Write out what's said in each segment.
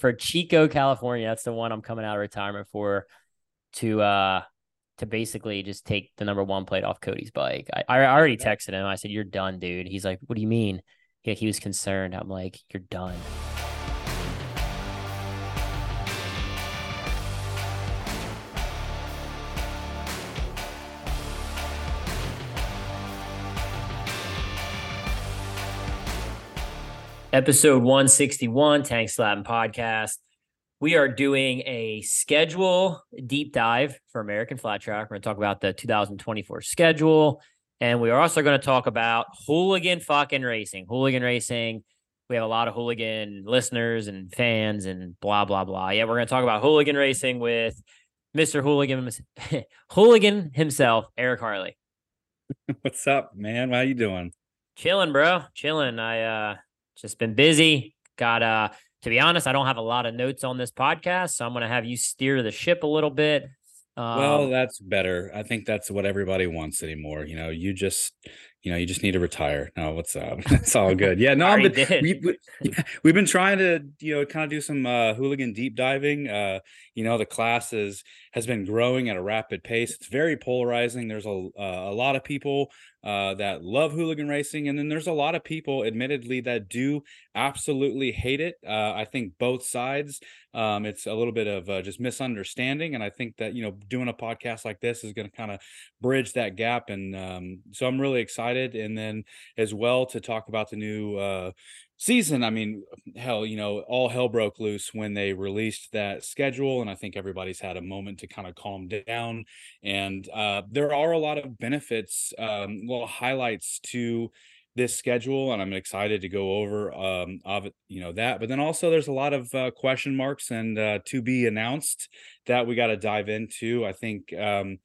for Chico, California. That's the one I'm coming out of retirement for. To uh to basically just take the number one plate off Cody's bike. I, I already texted him. I said, "You're done, dude." He's like, "What do you mean?" Yeah, he was concerned. I'm like, "You're done." Episode 161, Tank Slapping Podcast we are doing a schedule deep dive for American Flat Track. We're going to talk about the 2024 schedule. And we are also going to talk about hooligan fucking racing. Hooligan racing. We have a lot of hooligan listeners and fans and blah, blah, blah. Yeah, we're going to talk about hooligan racing with Mr. Hooligan, hooligan himself, Erik Harley. What's up, man? How you doing? Chilling, bro. Chilling. I uh just been busy. Got uh to be honest, I don't have a lot of notes on this podcast, so I'm going to have you steer the ship a little bit. Um, well, that's better. I think that's what everybody wants anymore. You know, you just, you know, you just need to retire. No, what's up? It's all good. Yeah, no, but we, we, yeah, we've been trying to, you know, kind of do some uh, hooligan deep diving. Uh, you know, the class is, has been growing at a rapid pace. It's very polarizing. There's a, uh, a lot of people uh, that love hooligan racing, and then there's a lot of people, admittedly, that do absolutely hate it. Uh, I think both sides. Um, it's a little bit of uh, just misunderstanding, and I think that you know doing a podcast like this is going to kind of bridge that gap, and um, so I'm really excited. And then as well to talk about the new uh, season, I mean, hell, you know, all hell broke loose when they released that schedule, and I think everybody's had a moment to kind of calm down. And uh, there are a lot of benefits, um, little highlights to this schedule, and I'm excited to go over um, of you know that. But then also, there's a lot of uh, question marks and uh, to be announced that we got to dive into. I think. Um,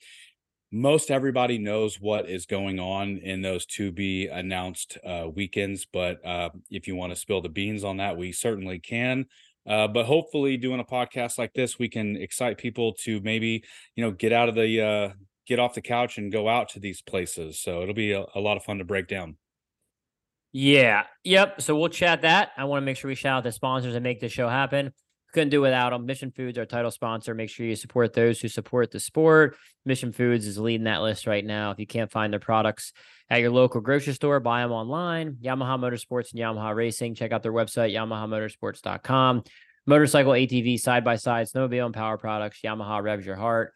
most everybody knows what is going on in those to be announced uh, weekends. But uh, if you want to spill the beans on that, we certainly can. Uh, but hopefully, doing a podcast like this, we can excite people to maybe you know get out of the uh, get off the couch and go out to these places. So it'll be a, a lot of fun to break down. Yeah. Yep. So we'll chat that. I want to make sure we shout out the sponsors and make this show happen couldn't do without them. Mission Foods, our title sponsor. Make sure you support those who support the sport. Mission Foods is leading that list right now. If you can't find their products at your local grocery store, buy them online. Yamaha Motorsports and Yamaha Racing. Check out their website, yamahamotorsports.com. Motorcycle, ATV, side by side, snowmobile, and power products. Yamaha revs your heart.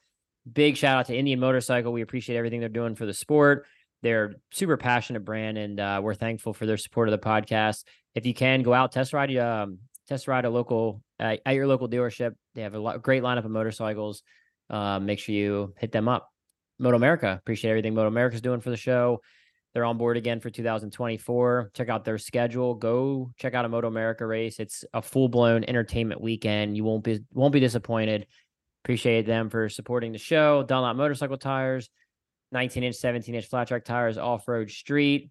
Big shout out to Indian Motorcycle. We appreciate everything they're doing for the sport. They're super passionate brand, and uh, we're thankful for their support of the podcast. If you can go out test ride, um, test ride a local uh, at your local dealership. They have a lot, great lineup of motorcycles. Uh, make sure you hit them up. Moto America, appreciate everything Moto America is doing for the show. They're on board again for 2024. Check out their schedule. Go check out a Moto America race. It's a full blown entertainment weekend. You won't be won't be disappointed. Appreciate them for supporting the show. Dunlop motorcycle tires, 19 inch, 17 inch flat track tires, off road street,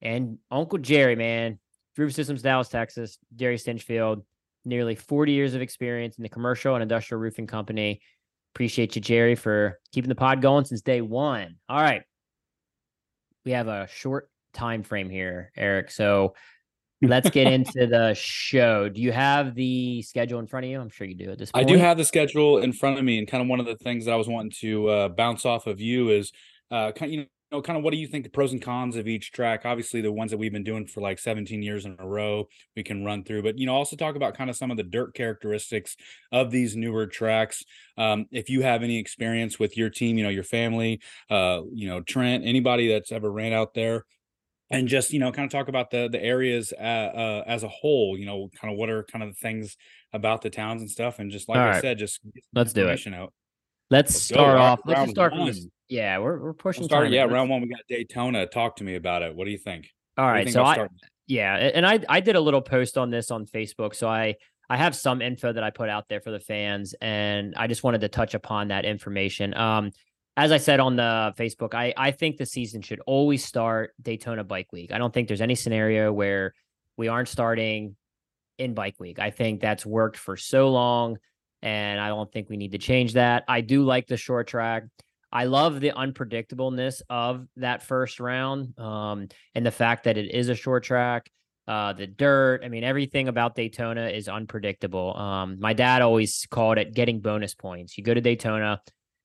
and Uncle Jerry, man, Roof Systems, Dallas, Texas, Jerry Stinchfield, nearly 40 years of experience in the commercial and industrial roofing company. Appreciate you, Jerry, for keeping the pod going since day one. All right. We have a short time frame here, Erik. So let's get into the show. Do you have the schedule in front of you? I'm sure you do at this point. I do have the schedule in front of me. And kind of one of the things that I was wanting to uh, bounce off of you is uh, kind of, you know, kind of what do you think the pros and cons of each track? Obviously, the ones that we've been doing for like 17 years in a row, we can run through, but you know, also talk about kind of some of the dirt characteristics of these newer tracks. Um, if you have any experience with your team, you know, your family, uh, you know, Trent, anybody that's ever ran out there, and just you know, kind of talk about the the areas uh, uh, as a whole. You know, kind of what are kind of the things about the towns and stuff, and just like All I right. said, just let's do it. Out. Let's, let's start off. Let's start from this yeah, we're we're pushing. We'll start, yeah, round one we got Daytona. Talk to me about it. What do you think? All right, so I yeah, and I I did a little post on this on Facebook, so I I have some info that I put out there for the fans, and I just wanted to touch upon that information. Um, as I said on the Facebook, I I think the season should always start Daytona Bike Week. I don't think there's any scenario where we aren't starting in Bike Week. I think that's worked for so long, and I don't think we need to change that. I do like the short track. I love the unpredictableness of that first round um, and the fact that it is a short track. uh, the dirt. I mean, everything about Daytona is unpredictable. Um, my dad always called it getting bonus points. You go to Daytona,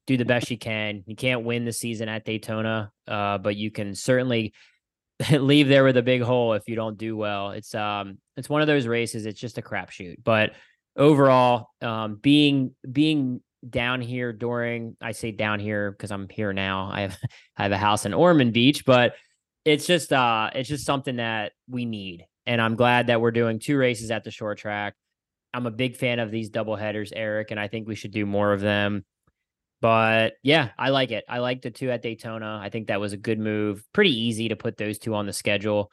do the best you can. You can't win the season at Daytona, uh, but you can certainly leave there with a big hole if you don't do well. It's um, it's one of those races. It's just a crapshoot. But overall, um, being being down here during I say down here because I'm here now. I have I have a house in Ormond Beach, but it's just uh it's just something that we need. And I'm glad that we're doing two races at the short track. I'm a big fan of these double headers, Erik, and I think we should do more of them. But yeah, I like it. I like the two at Daytona. I think that was a good move. Pretty easy to put those two on the schedule.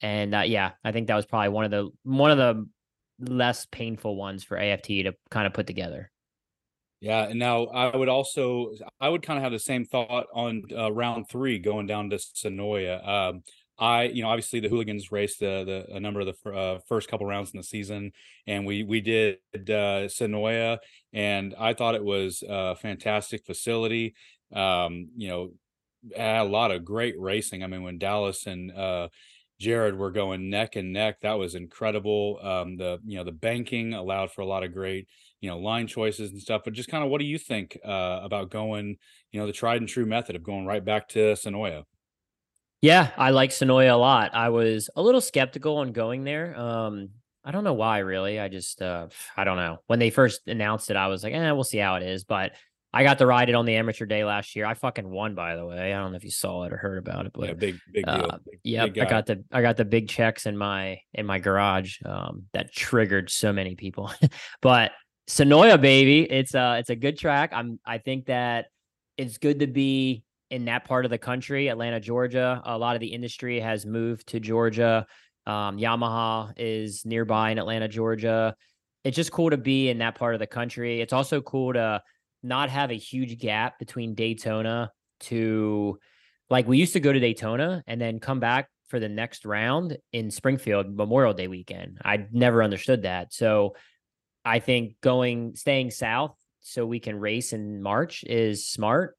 And uh, yeah, I think that was probably one of the one of the less painful ones for AFT to kind of put together. Yeah, and now I would also I would kind of have the same thought on uh, round three going down to Senoia. Um, I, you know, obviously the hooligans raced the the a number of the uh, first couple rounds in the season, and we we did uh, Senoia, and I thought it was a fantastic facility. Um, you know, a lot of great racing. I mean, when Dallas and uh, Jared were going neck and neck, that was incredible. Um, the you know the banking allowed for a lot of great you know line choices and stuff but just kind of what do you think uh, about going you know the tried and true method of going right back to Senoia yeah I like Senoia a lot I was a little skeptical on going there um I don't know why really I just uh I don't know when they first announced it I was like eh we'll see how it is but I got to ride it on the amateur day last year. I fucking won, by the way. I don't know if you saw it or heard about it, but yeah, big, big deal. Uh, big, I got the I got the big checks in my in my garage. Um, that triggered so many people. but Senoia, baby. It's a it's a good track. I'm I think that it's good to be in that part of the country, Atlanta, Georgia. A lot of the industry has moved to Georgia. Um, Yamaha is nearby in Atlanta, Georgia. It's just cool to be in that part of the country. It's also cool to not have a huge gap between Daytona to like we used to go to Daytona and then come back for the next round in Springfield Memorial Day weekend. I never understood that. So I think going staying south so we can race in March is smart.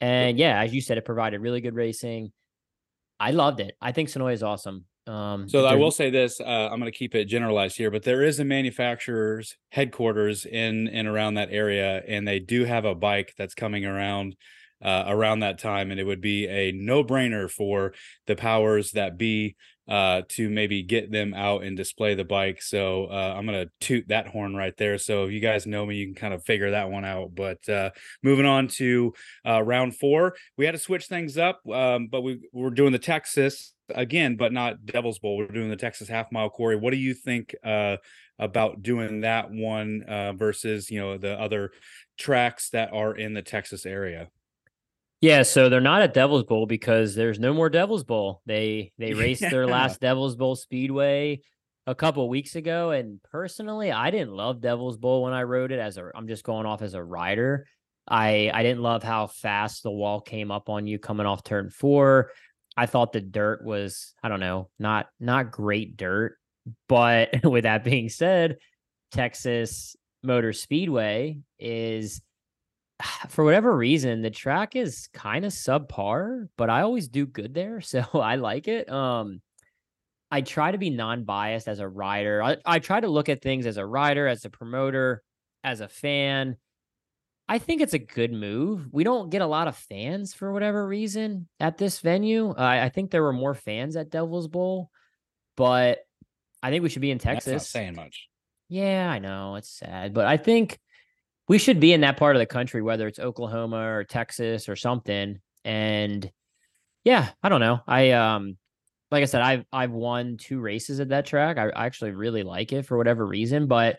And yeah, as you said, it provided really good racing. I loved it. I think Senoia is awesome. Um, so I will say this: uh, I'm going to keep it generalized here, but there is a manufacturer's headquarters in and around that area, and they do have a bike that's coming around uh, around that time, and it would be a no brainer for the powers that be uh, to maybe get them out and display the bike. So uh, I'm gonna toot that horn right there. So if you guys know me, you can kind of figure that one out. But uh, moving on to uh, round four, we had to switch things up, um, but we we're doing the Texas again, but not Devil's Bowl. We're doing the Texas Half Mile. Cory, what do you think uh, about doing that one uh, versus you know the other tracks that are in the Texas area? Yeah, so they're not at Devil's Bowl because there's no more Devil's Bowl. They they raced their last Devil's Bowl Speedway a couple weeks ago, and personally, I didn't love Devil's Bowl when I rode it as a. I'm just going off as a rider. I I didn't love how fast the wall came up on you coming off turn four. I thought the dirt was I don't know not not great dirt, but with that being said, Texas Motor Speedway is for whatever reason, the track is kind of subpar, but I always do good there, so I like it. Um, I try to be non-biased as a rider. I, I try to look at things as a rider, as a promoter, as a fan. I think it's a good move. We don't get a lot of fans for whatever reason at this venue. Uh, I think there were more fans at Devil's Bowl, but I think we should be in Texas. Saying much. Yeah, I know it's sad, but I think we should be in that part of the country, whether it's Oklahoma or Texas or something. And yeah, I don't know. I um like I said, I've I've won two races at that track. I, I actually really like it for whatever reason, but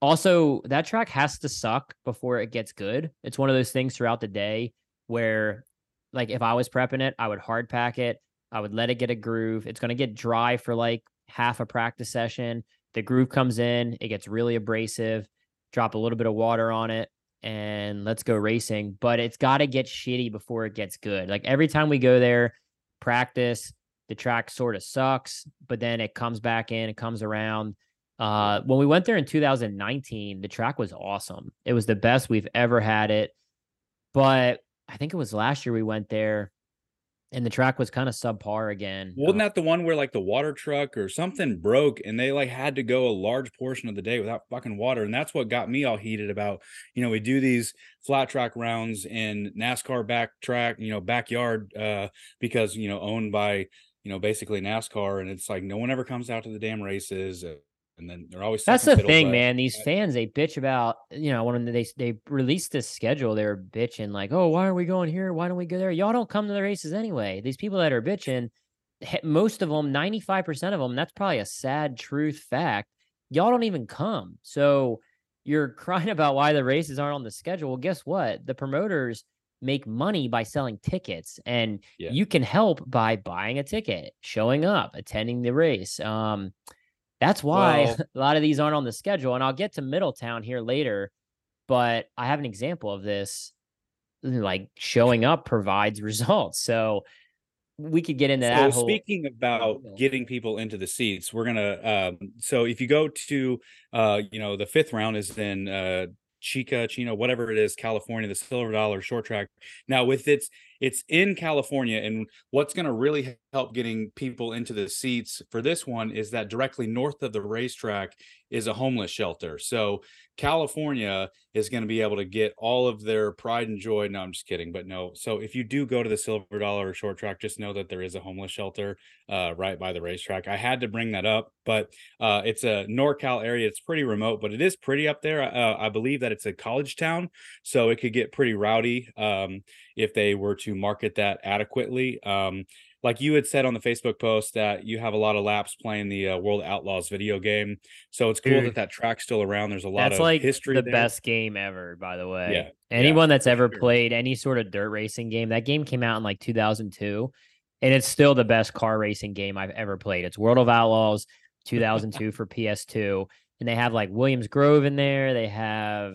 also that track has to suck before it gets good. It's one of those things throughout the day where like if I was prepping it, I would hard pack it. I would let it get a groove. It's going to get dry for like half a practice session. The groove comes in, it gets really abrasive drop a little bit of water on it, and let's go racing. But it's got to get shitty before it gets good. Like every time we go there, practice, the track sort of sucks, but then it comes back in, it comes around. Uh, when we went there in 2019, the track was awesome. It was the best we've ever had it. But I think it was last year we went there. And the track was kind of subpar again. Wasn't uh, that the one where like the water truck or something broke and they like had to go a large portion of the day without fucking water? And that's what got me all heated about, you know, we do these flat track rounds in NASCAR back track, you know, backyard, uh, because, you know, owned by, you know, basically NASCAR. And it's like no one ever comes out to the damn races. And then they're always that's the thing, man. These fans they bitch about you know when they they released this schedule, they're bitching like, oh, why are we going here? Why don't we go there? Y'all don't come to the races anyway. These people that are bitching, most of them, ninety five percent of them, that's probably a sad truth fact. Y'all don't even come, so you're crying about why the races aren't on the schedule. Well, guess what? The promoters make money by selling tickets and yeah. you can help by buying a ticket, showing up, attending the race. Um, that's why well, a lot of these aren't on the schedule. And I'll get to Middletown here later, but I have an example of this. Like showing up provides results. So we could get into so that. speaking about getting people into the seats, we're gonna. Um, so if you go to, uh, you know, the fifth round is in uh, Chica, Chino, whatever it is, California, the Silver Dollar short track. Now with its it's in California, and what's going to really help getting people into the seats for this one is that directly north of the racetrack is a homeless shelter. So California is going to be able to get all of their pride and joy. No, I'm just kidding, but no. So if you do go to the Silver Dollar short track, just know that there is a homeless shelter uh, right by the racetrack. I had to bring that up, but uh, it's a NorCal area. It's pretty remote, but it is pretty up there. Uh, I believe that it's a college town, so it could get pretty rowdy um, if they were to market that adequately. Um, like you had said on the Facebook post that you have a lot of laps playing the uh, World Outlaws video game. So it's cool Dude, that that track's still around. There's a lot that's of like history. The there. best game ever, by the way. Yeah. Anyone yeah, that's ever sure. played any sort of dirt racing game, that game came out in like 2002, and it's still the best car racing game I've ever played. It's World of Outlaws 2002 for PS2, and they have like Williams Grove in there. They have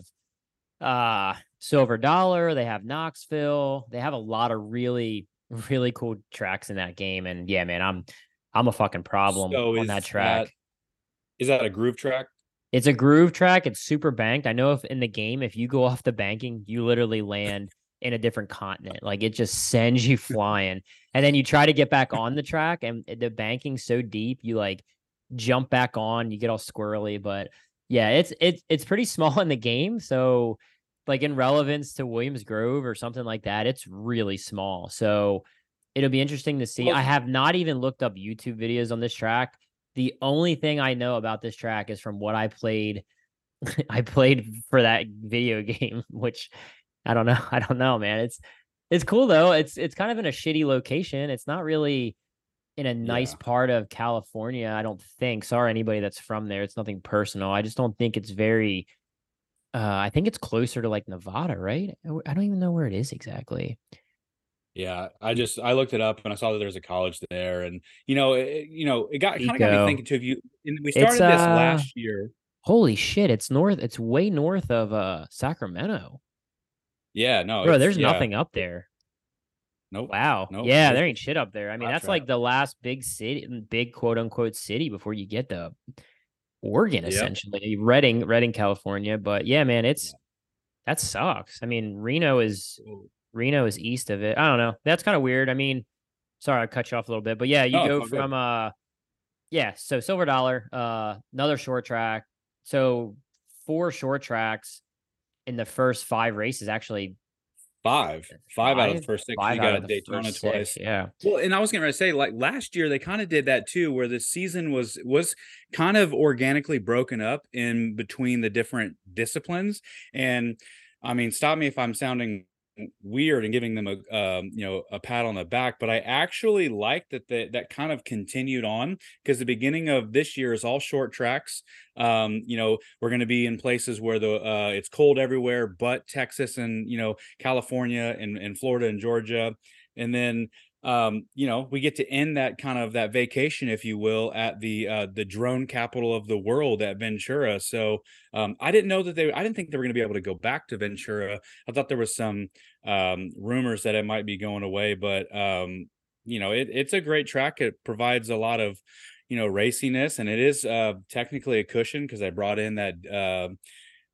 uh Silver Dollar. They have Knoxville. They have a lot of really really cool tracks in that game. And yeah, man, I'm I'm a fucking problem so on that track. That, is that a groove track? It's a groove track. It's super banked. I know if in the game, if you go off the banking, you literally land in a different continent. Like it just sends you flying. and then you try to get back on the track, and the banking's so deep, you like jump back on, you get all squirrely. But yeah, it's it's it's pretty small in the game. So like in relevance to Williams Grove or something like that, it's really small. So it'll be interesting to see. Well, I have not even looked up YouTube videos on this track. The only thing I know about this track is from what I played. I played for that video game, which I don't know. I don't know, man. It's it's cool though. It's it's kind of in a shitty location. It's not really in a nice yeah. part of California. I don't think. Sorry, anybody that's from there. It's nothing personal. I just don't think it's very uh, I think it's closer to like Nevada, right? I don't even know where it is exactly. Yeah, I just I looked it up and I saw that there's a college there, and you know, it, you know, it got kind of got me thinking too. If you and we started uh, this last year. Holy shit! It's north. It's way north of uh Sacramento. Yeah, no, bro. There's yeah. nothing up there. Nope. Wow. Nope. Yeah, there ain't shit up there. I mean, that's like the last big city, big quote unquote city before you get to Oregon, yep. essentially Redding, Redding, California. But yeah, man, it's that sucks. I mean, Reno is Reno is east of it. I don't know. That's kind of weird. I mean, sorry, I cut you off a little bit, but yeah, you go from uh, yeah. So Silver Dollar, uh, another short track. So four short tracks in the first five races actually Five. Five, out of the first six. You got a Daytona twice. Six, yeah. Well, and I was gonna say, like last year, they kind of did that too, where the season was was kind of organically broken up in between the different disciplines. And I mean, stop me if I'm sounding weird and giving them a um, you know a pat on the back but i actually like that the, that kind of continued on because the beginning of this year is all short tracks. Um, you know we're going to be in places where the uh, it's cold everywhere but texas and you know california and, and florida and georgia. And then um, you know, we get to end that kind of that vacation, if you will, at the uh, the drone capital of the world at Ventura. So um, I didn't know that they, I didn't think they were going to be able to go back to Ventura. I thought there was some um, rumors that it might be going away, but um, you know, it, it's a great track. It provides a lot of, you know, raciness, and it is uh, technically a cushion because I brought in that uh,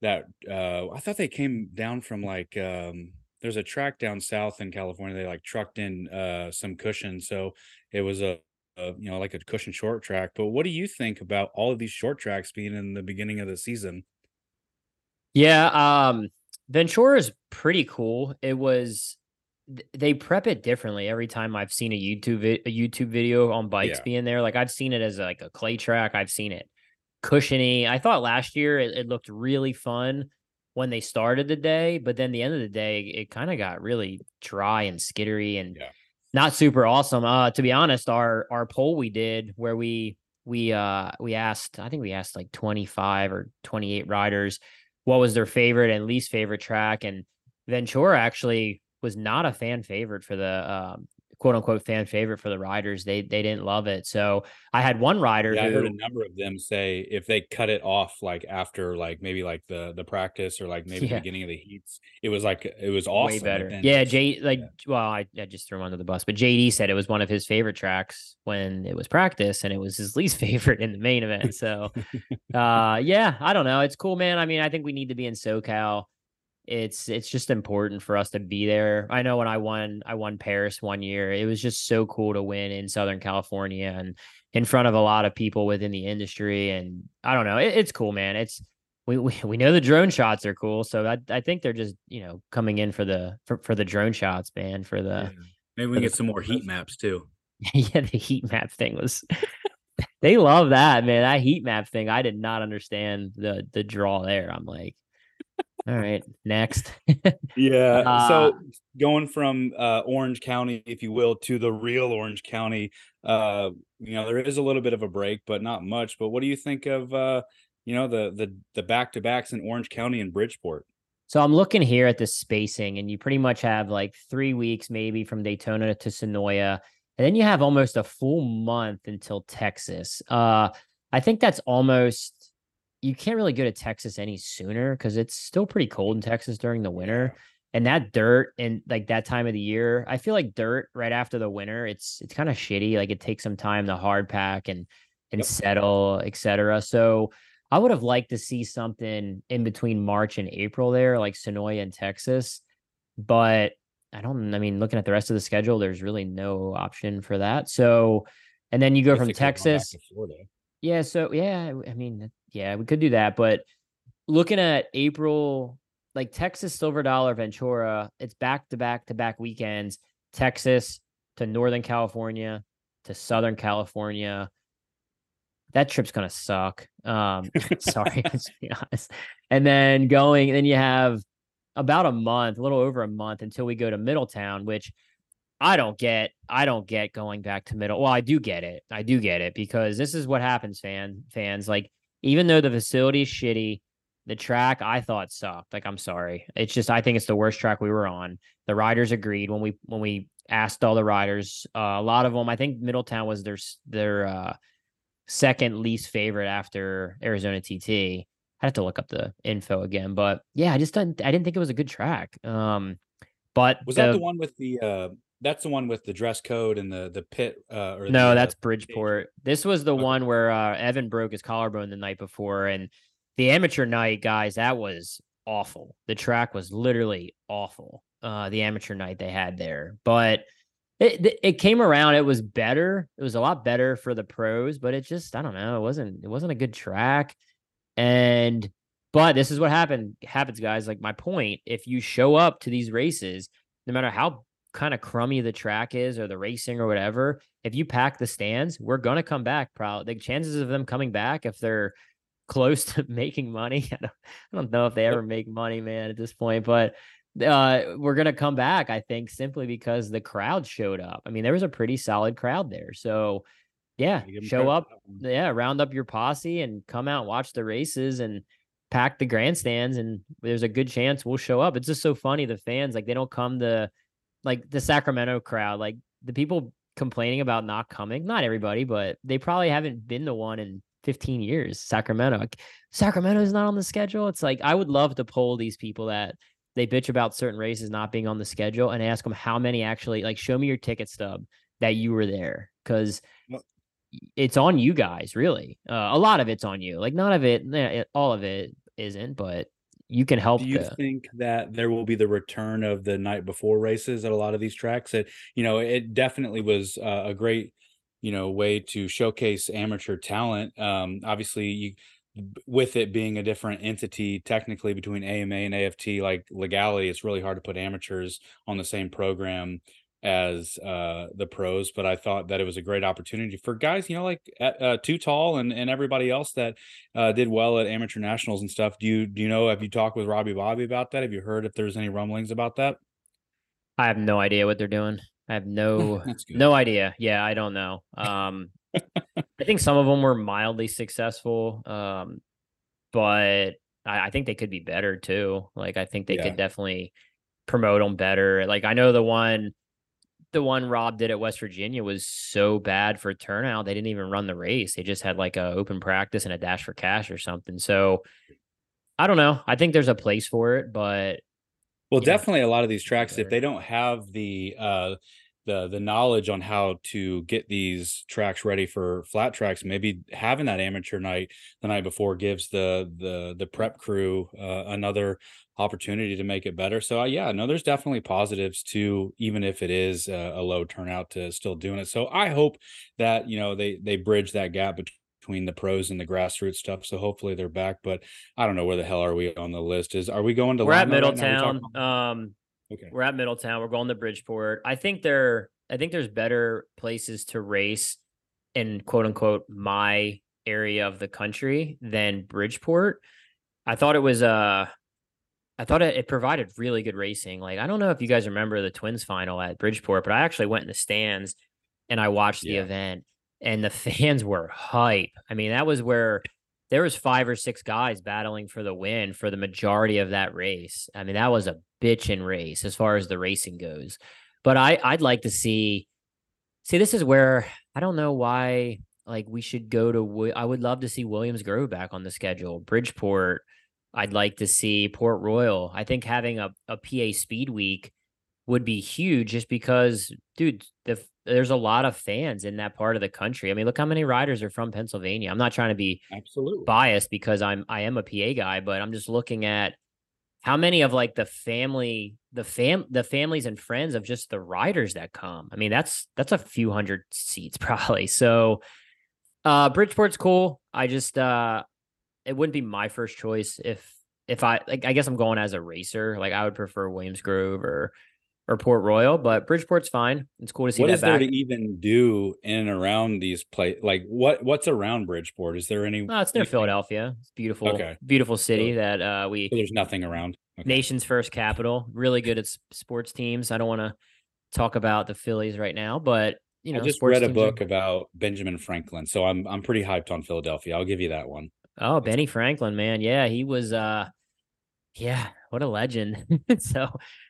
that uh, I thought they came down from like. Um, there's a track down south in California. They like trucked in uh some cushion, so it was a, a you know like a cushion short track. But what do you think about all of these short tracks being in the beginning of the season? Yeah, um, Ventura is pretty cool. It was they prep it differently every time I've seen a YouTube vi- a YouTube video on bikes yeah. being there. Like I've seen it as like a clay track. I've seen it cushiony. I thought last year it, it looked really fun when they started the day, but then the end of the day, it kind of got really dry and skittery and yeah. not super awesome. Uh, to be honest, our our poll we did where we we uh we asked, I think we asked like 25 or 28 riders what was their favorite and least favorite track, and Ventura actually was not a fan favorite for the um, quote unquote fan favorite for the riders. They they didn't love it. So I had one rider. Yeah, who, I heard a number of them say if they cut it off like after like maybe like the the practice or like maybe yeah. the beginning of the heats, it was like it was awesome. Way better. Yeah, J like yeah. well, I, I just threw him under the bus, but JD said it was one of his favorite tracks when it was practice, and it was his least favorite in the main event. So, uh, yeah, I don't know. It's cool, man. I mean, I think we need to be in SoCal it's it's just important for us to be there. I know when I won I won Perris one year, it was just so cool to win in Southern California and in front of a lot of people within the industry. And I don't know, it, it's cool, man. It's we, we we know the drone shots are cool, so I I think they're just you know coming in for the for, for the drone shots, man. For the yeah. maybe we get the, some more heat maps too. yeah, the heat map thing was. they love that man. That heat map thing, I did not understand the the draw there. I'm like, all right, next. yeah. Uh, so going from uh, Orange County, if you will, to the real Orange County, uh, you know, there is a little bit of a break, but not much. But what do you think of, uh, you know, the the the back to backs in Orange County and Bridgeport? So I'm looking here at the spacing, and you pretty much have like three weeks, maybe from Daytona to Senoia, and then you have almost a full month until Texas. Uh, I think that's almost you can't really go to Texas any sooner because it's still pretty cold in Texas during the winter. And that dirt and like that time of the year, I feel like dirt right after the winter, it's it's kind of shitty. Like it takes some time to hard pack and and yep. settle, etc. So I would have liked to see something in between March and April there, like Senoia and Texas. But I don't I mean, looking at the rest of the schedule, there's really no option for that. So and then you go from Texas. Yeah, so yeah, I mean, yeah, we could do that. But looking at April, like Texas Silver Dollar Ventura, it's back to back to back weekends. Texas to Northern California to Southern California. That trip's gonna suck. Um, sorry, to be honest. And then going, then you have about a month, a little over a month until we go to Middletown, which I don't get. I don't get going back to middle. Well, I do get it. I do get it because this is what happens, fan fans. Like even though the facility is shitty, the track I thought sucked. Like I'm sorry, it's just I think it's the worst track we were on. The riders agreed when we when we asked all the riders. Uh, a lot of them, I think Middletown was their their uh, second least favorite after Arizona TT. I have to look up the info again, but yeah, I just didn't. I didn't think it was a good track. Um, but was the, that the one with the uh, that's the one with the dress code and the the pit. Uh, or no, the, that's Bridgeport. This was the okay. one where uh, Evan broke his collarbone the night before, and the amateur night, guys, that was awful. The track was literally awful. Uh, the amateur night they had there, but it it came around. It was better. It was a lot better for the pros, but it just I don't know. It wasn't it wasn't a good track, and but this is what happened happens, guys. Like my point, if you show up to these races, no matter how kind of crummy the track is or the racing or whatever, if you pack the stands, we're gonna come back. Probably the chances of them coming back if they're close to making money. I don't, I don't know if they ever make money, man, at this point, but uh, we're gonna come back. I think simply because the crowd showed up. I mean, there was a pretty solid crowd there, so yeah, show up, yeah, round up your posse and come out and watch the races and pack the grandstands and there's a good chance we'll show up. It's just so funny the fans like they don't come to like the Sacramento crowd, like the people complaining about not coming, not everybody, but they probably haven't been to one in 15 years. Sacramento, like, Sacramento is not on the schedule. It's like I would love to poll these people that they bitch about certain races not being on the schedule and ask them how many actually like show me your ticket stub that you were there because it's on you guys really. Uh, a lot of it's on you. Like none of it, all of it isn't, but you can help. Do you the... think that there will be the return of the night before races at a lot of these tracks? It you know it definitely was uh, a great you know way to showcase amateur talent. Um, obviously, you with it being a different entity technically between AMA and AFT, like legality, it's really hard to put amateurs on the same program as uh, the pros. But I thought that it was a great opportunity for guys, you know, like uh, Too Tall and, and everybody else that uh, did well at amateur nationals and stuff. Do you do you know? Have you talked with Robbie Bobby about that? Have you heard if there's any rumblings about that? I have no idea what they're doing. I have no no idea. Yeah, I don't know. Um, I think some of them were mildly successful, um, but I, I, think they could be better too. Like I think they yeah. could definitely promote them better. Like I know the one, the one Rob did at West Virginia was so bad for turnout they didn't even run the race. They just had like a open practice and a dash for cash or something. So I don't know. I think there's a place for it, but well, definitely know, a lot of these tracks, if they don't have the uh the the knowledge on how to get these tracks ready for flat tracks maybe having that amateur night the night before gives the the the prep crew uh, another opportunity to make it better so uh, yeah no there's definitely positives to even if it is a, a low turnout to still doing it so i hope that you know they they bridge that gap between the pros and the grassroots stuff. So hopefully they're back. But I don't know where the hell are we on the list. Is are we going to? We're at Middletown. Right um, Okay. We're at Middletown. We're going to Bridgeport. I think there I think there's better places to race in quote unquote my area of the country than Bridgeport. I thought it was uh I thought it, it provided really good racing. Like I don't know if you guys remember the Twins final at Bridgeport, but I actually went in the stands and I watched the yeah. event and the fans were hype. I mean, that was where there was five or six guys battling for the win for the majority of that race. I mean, that was a bitchin' race as far as the racing goes. But I I'd like to see see this is where I don't know why like we should go to I would love to see Williams Grove back on the schedule. Bridgeport, I'd like to see Port Royal. I think having a, a PA Speed Week would be huge just because dude, the there's a lot of fans in that part of the country. I mean, look how many riders are from Pennsylvania. I'm not trying to be absolutely biased because I'm I am a PA guy, but I'm just looking at how many of like the family, the fam, the families and friends of just the riders that come. I mean, that's that's a few hundred seats probably. So, uh, Bridgeport's cool. I just uh, it wouldn't be my first choice if if I like. I guess I'm going as a racer. Like I would prefer Williams Grove or or Port Royal, but Bridgeport's fine. It's cool to see. What is there to even do in and around these places? Like what what's around Bridgeport? Is there any? No, it's near anything? Philadelphia. It's beautiful. Okay. beautiful city so, that uh we. So there's nothing around. Okay. Nation's first capital. Really good at sports teams. I don't want to talk about the Phillies right now, but you know, I just read a book are... about Benjamin Franklin, so I'm I'm pretty hyped on Philadelphia. I'll give you that one. Oh, Benny Franklin, man, yeah, he was. uh Yeah, what a legend. so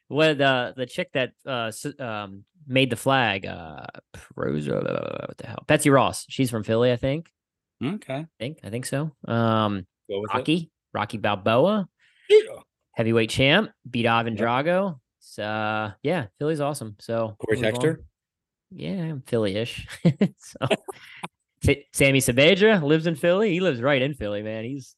what the the chick that uh um made the flag uh Rosa what the hell? Betsy Ross. She's from Philly I think. Okay. I think I think so. Um Rocky it. Rocky Balboa. Yeah. heavyweight champ beat Ivan yeah. Drago. So uh yeah Philly's awesome. So Cory Texter? Yeah I'm Philly-ish. So Sammy Sabeja lives in Philly he lives right in Philly man he's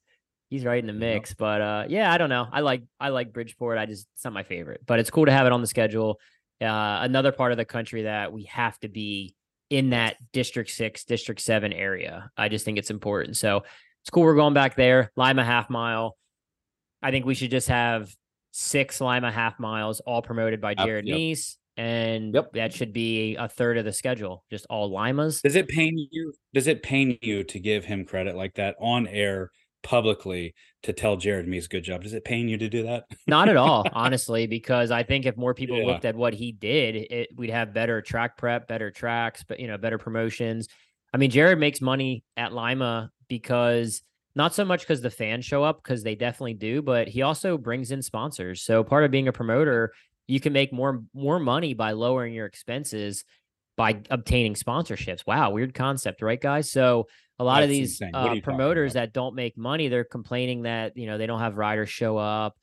he's right in the mix. Yep. But uh, yeah, I don't know. I like I like Bridgeport. I just it's not my favorite, but it's cool to have it on the schedule. Uh, another part of the country that we have to be in that District Six, District Seven area. I just think it's important. So it's cool. We're going back there. Lima half mile. I think we should just have six Lima half miles, all promoted by Jared yep. Mees and yep. that should be a third of the schedule, just all Limas. Does it pain you? Does it pain you to give him credit like that on air publicly to tell Jared Mees good job. Does it pain you to do that? Not at all, honestly, because I think if more people yeah. looked at what he did, it, we'd have better track prep, better tracks, but you know, better promotions. I mean, Jared makes money at Lima because not so much because the fans show up, because they definitely do, but he also brings in sponsors. So part of being a promoter, you can make more more money by lowering your expenses by obtaining sponsorships. Wow, weird concept, right, guys? So a lot That's of these uh, promoters that don't make money, they're complaining that you know they don't have riders show up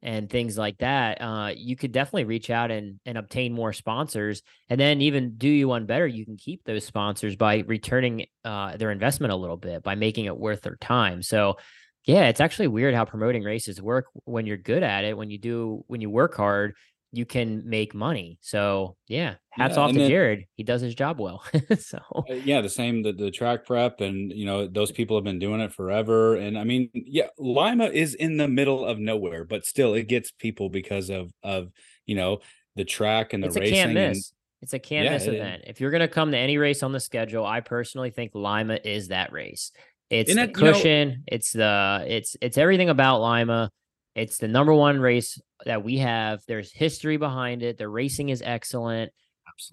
and things like that. Uh, you could definitely reach out and and obtain more sponsors, and then even do you one better. You can keep those sponsors by returning uh, their investment a little bit by making it worth their time. So Yeah, it's actually weird how promoting races work when you're good at it. When you do, when you work hard, you can make money. So yeah, hats yeah, off to then, Jared. He does his job well. so uh, yeah, the same the, the track prep and you know those people have been doing it forever. And I mean, yeah, Lima is in the middle of nowhere, but still it gets people because of of you know the track and the it's racing. can't miss. it's a can't yeah, miss event. If you're gonna come to any race on the schedule, I personally think Lima is that race. It's and the cushion. You know, it's the it's it's everything about Lima. It's the number one race that we have. There's history behind it. The racing is excellent.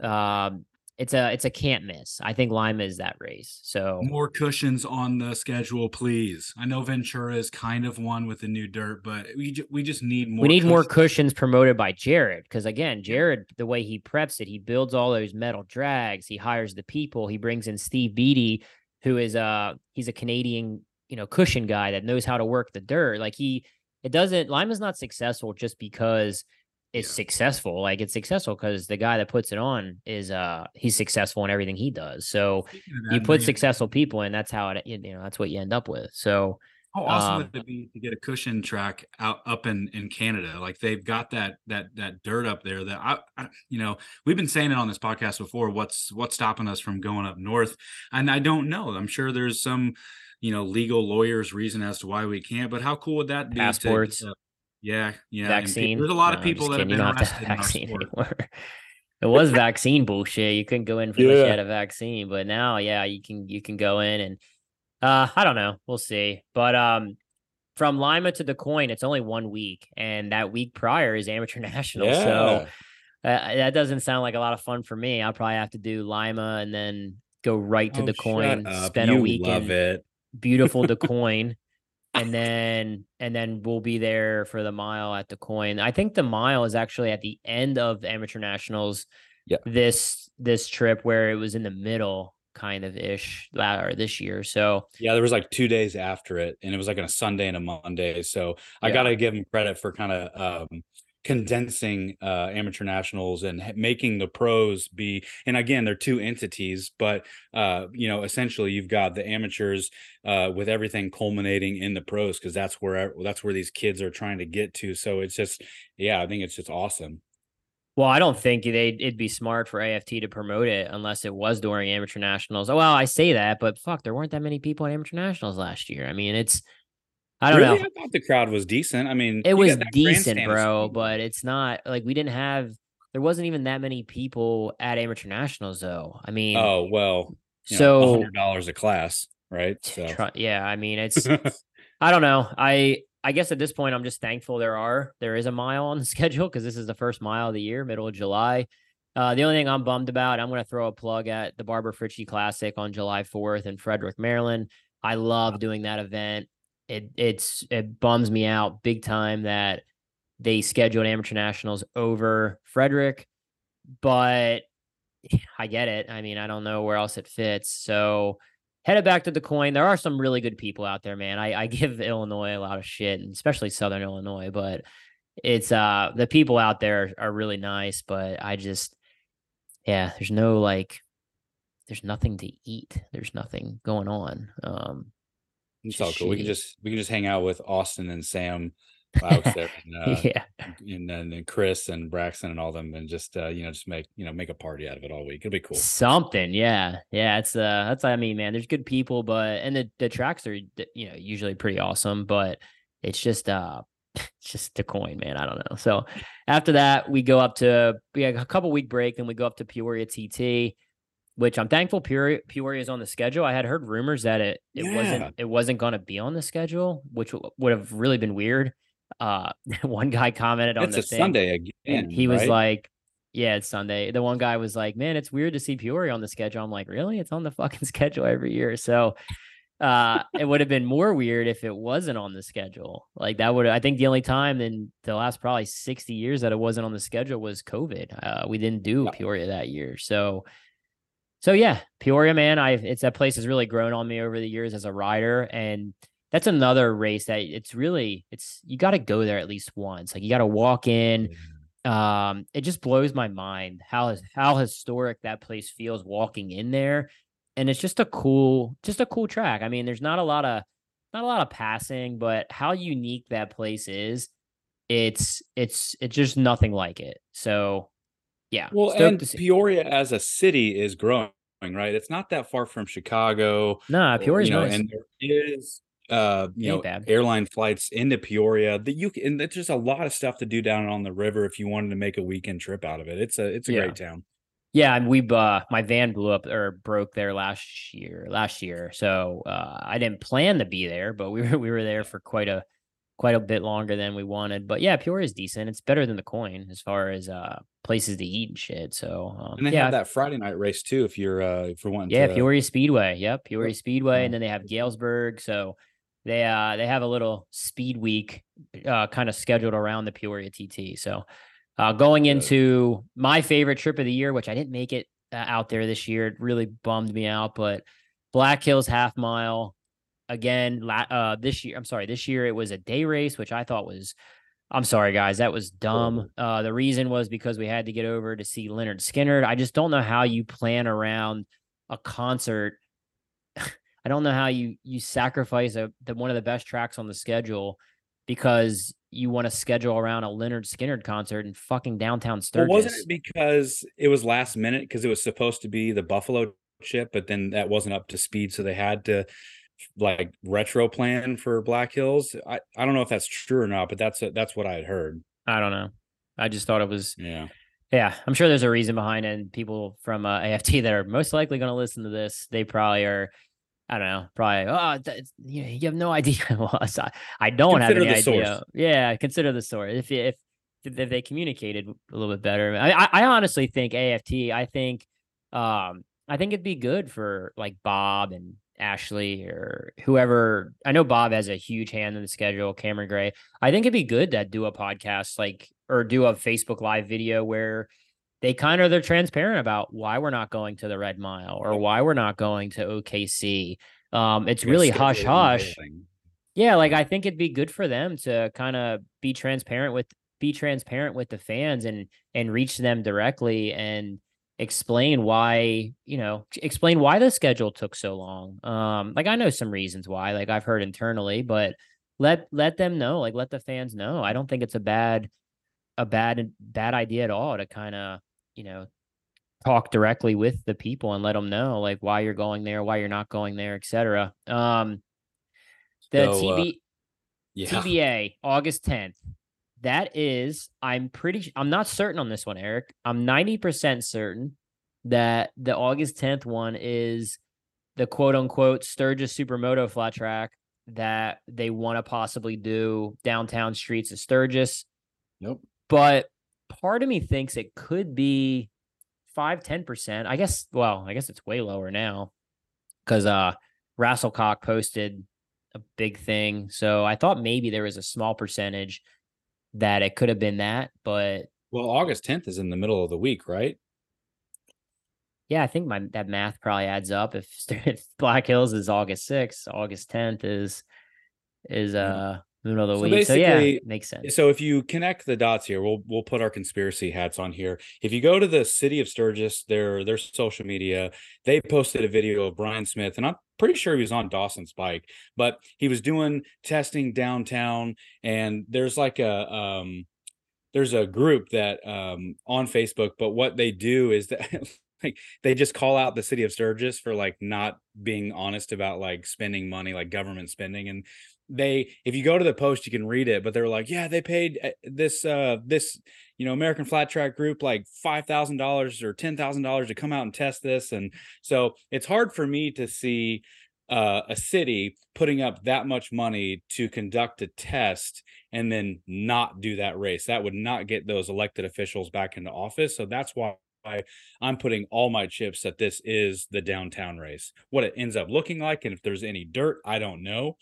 Um, it's a it's a can't miss. I think Lima is that race. So more cushions on the schedule, please. I know Ventura is kind of one with the new dirt, but we ju- we just need more. We need cushions. more cushions promoted by Jared because again, Jared, the way he preps it, he builds all those metal drags. He hires the people. He brings in Steve Beatty, who is uh he's a Canadian you know cushion guy that knows how to work the dirt. Like he it doesn't Lima's not successful just because it's yeah. successful. Like it's successful because the guy that puts it on is uh he's successful in everything he does. So that, you put successful people in, that's how it you know that's what you end up with. So how awesome um, would it be to get a cushion track out up in in Canada? Like they've got that that that dirt up there that I, I, you know we've been saying it on this podcast before. What's what's stopping us from going up north? And I don't know. I'm sure there's some you know legal lawyers reason as to why we can't. But how cool would that be? Passports. To, uh, yeah, yeah. Vaccine. There's a lot no, of people that have been arrested have vaccine anymore. it was vaccine bullshit. You couldn't go in unless yeah. you had a vaccine, but now, yeah, you can you can go in and uh I don't know. We'll see. But um from Lima to the Quoin, it's only one week, and that week prior is amateur national. Yeah. So uh, that doesn't sound like a lot of fun for me. I'll probably have to do Lima and then go right to oh, coin. Quoin, spend you a week love in, it beautiful Du Quoin. and then and then we'll be there for the mile at Du Quoin. I think the mile is actually at the end of amateur nationals. Yeah. This this trip where it was in the middle kind of ish that or this year. So yeah, there was like two days after it, and it was like on a Sunday and a Monday. So I gotta give him credit for kind of um, condensing uh, amateur nationals and making the pros be and again they're two entities but uh, you know essentially you've got the amateurs uh, with everything culminating in the pros because that's where that's where these kids are trying to get to so it's just yeah i think it's just awesome well, I don't think they it'd be smart for AFT to promote it unless it was during amateur nationals. Oh, well, I say that, but fuck, there weren't that many people at amateur nationals last year. I mean, it's I don't really? know. I thought the crowd was decent. I mean, it was decent, bro, but it's not like we didn't have. There wasn't even that many people at amateur nationals, though. I mean, oh well. So hundred dollars a class, right? So. Try, yeah, I mean, it's. I don't know. I I guess at this point, I'm just thankful there are there is a mile on the schedule because this is the first mile of the year, middle of July. Uh, the only thing I'm bummed about, I'm going to throw a plug at the Barbara Fritchie Classic on July 4th in Frederick, Maryland. I love doing that event it it's it bums me out big time that they scheduled amateur nationals over Frederick, but I get it. I mean, I don't know where else it fits. So headed back to the Quoin. There are some really good people out there, man. I, I give Illinois a lot of shit, and especially Southern Illinois, but it's uh the people out there are really nice, but I just yeah, there's no like there's nothing to eat. There's nothing going on. Um it's all cool. We can just we can just hang out with Austin and Sam out there, and, uh, yeah, and then Chris and Braxton and all them, and just uh, you know just make you know make a party out of it all week. It'll be cool. Something, yeah, yeah. It's uh, that's I mean, man. There's good people, but and the the tracks are you know usually pretty awesome, but it's just uh it's just a Quoin, man. I don't know. So after that, we go up to we had a couple week break, and we go up to Peoria TT which I'm thankful Peoria, Peoria is on the schedule. I had heard rumors that it it yeah. wasn't it wasn't going to be on the schedule, which w- would have really been weird. Uh, one guy commented on it's the a thing, Sunday again. he right? was like, "Yeah, it's Sunday." The one guy was like, "Man, it's weird to see Peoria on the schedule." I'm like, "Really? It's on the fucking schedule every year." So, uh, it would have been more weird if it wasn't on the schedule. Like that would I think the only time in the last probably 60 years that it wasn't on the schedule was COVID. Uh, we didn't do Peoria that year, so so yeah, Peoria, man, I it's that place has really grown on me over the years as a rider, and that's another race that it's really it's you got to go there at least once. Like you got to walk in. Um, it just blows my mind how how historic that place feels walking in there, and it's just a cool just a cool track. I mean, there's not a lot of not a lot of passing, but how unique that place is, it's it's it's just nothing like it. So yeah. Well, and Peoria as a city is growing, right? It's not that far from Chicago. No, Peoria, you know, nice. and there is uh you Ain't know bad. airline flights into Peoria that you can and there's just a lot of stuff to do down on the river if you wanted to make a weekend trip out of it. It's a it's a yeah. great town. Yeah, and we uh my van blew up or broke there last year last year. So uh I didn't plan to be there, but we were we were there for quite a quite a bit longer than we wanted. But yeah, Peoria is decent. It's better than Du Quoin as far as uh places to eat and shit. So um, and they yeah. have that Friday night race too. If you're uh if you're wanting, yeah, to, Peoria Speedway. Yep, Peoria Speedway, and then they have Galesburg. So they uh they have a little speed week uh kind of scheduled around the Peoria TT. So uh going into my favorite trip of the year, which I didn't make it uh, out there this year, it really bummed me out, but Black Hills half mile again uh this year i'm sorry this year it was a day race which i thought was i'm sorry guys that was dumb. Uh the reason was because we had to get over to see Lynyrd Skynyrd i just don't know how you plan around a concert. I don't know how you you sacrifice a the, one of the best tracks on the schedule because you want to schedule around a Lynyrd Skynyrd concert in fucking downtown Sturgis. Well, wasn't it because it was last minute? Because it was supposed to be the Buffalo chip, but then that wasn't up to speed, so they had to like retro plan for Black Hills. I, I don't know if that's true or not, but that's a, that's what I had heard. I don't know. I just thought it was yeah. Yeah, I'm sure there's a reason behind it. And people from uh, AFT that are most likely going to listen to this, they probably are. I don't know. Probably. Oh, you, you have no idea. well, I, I don't consider have any idea. Source. Yeah, consider the source. If if if they communicated a little bit better, I, I, I honestly think AFT. I think um I think it'd be good for like Bob and Ashley or whoever. I know Bob has a huge hand in the schedule, Cameron Gray. I think it'd be good to do a podcast like or do a Facebook live video where they kind of they're transparent about why we're not going to the Red Mile or why we're not going to OKC. Um, it's really hush hush. Yeah, like I think it'd be good for them to kind of be transparent with be transparent with the fans and and reach them directly and explain why you know explain why the schedule took so long um like i know some reasons why like i've heard internally but let let them know like let the fans know. I don't think it's a bad a bad bad idea at all to kind of you know talk directly with the people and let them know like why you're going there why you're not going there etc um the so, tb uh, yeah. tba august 10th that is, I'm pretty, I'm not certain on this one, Eric. I'm 90% certain that the August 10th one is the quote unquote Sturgis Supermoto flat track that they want to possibly do downtown streets of Sturgis. Nope. But part of me thinks it could be five, 10%. I guess, well, I guess it's way lower now because uh Rasslecock posted a big thing. So I thought maybe there was a small percentage that it could have been that, but well, August 10th is in the middle of the week, right? Yeah, I think my that math probably adds up. If, if Black Hills is August 6th, August 10th is is uh middle of the so week. So yeah, makes sense. So if you connect the dots here, we'll we'll put our conspiracy hats on here. If you go to the city of Sturgis, their their social media, they posted a video of Bryan Smith, and I'm pretty sure he was on Dawson's bike, but he was doing testing downtown, and there's like a um there's a group that um on Facebook, but what they do is that like they just call out the city of Sturgis for like not being honest about like spending money like government spending and they if you go to the post you can read it but they're like yeah they paid eh, this uh this you know american flat track group like five thousand dollars or ten thousand dollars to come out and test this and so it's hard for me to see uh, a city putting up that much money to conduct a test and then not do that race that would not get those elected officials back into office so that's why I'm putting all my chips that this is the downtown race. What it ends up looking like, and if there's any dirt, I don't know.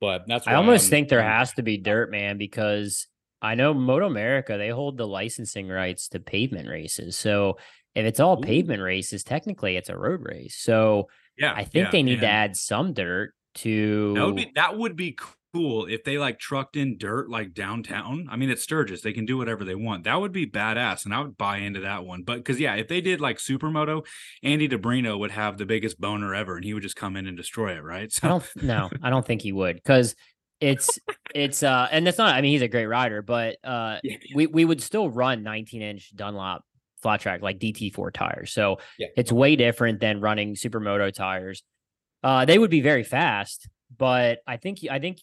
But that's I almost I'm, think there has to be dirt, man, because I know Moto America they hold the licensing rights to pavement races. So if it's all Ooh. pavement races, technically it's a road race. So yeah, I think yeah, they need to add some dirt to that would be that would be cool if they like trucked in dirt like downtown. I mean, it's Sturgis; they can do whatever they want. That would be badass, and I would buy into that one. But because yeah, if they did like supermoto, Andy DiBrino would have the biggest boner ever, and he would just come in and destroy it, right? So I don't no, I don't think he would because it's it's uh and that's not I mean he's a great rider, but uh yeah. we we would still run 19 inch Dunlop flat track like DT4 tires. So yeah. it's way different than running supermoto tires. Uh they would be very fast, but I think I think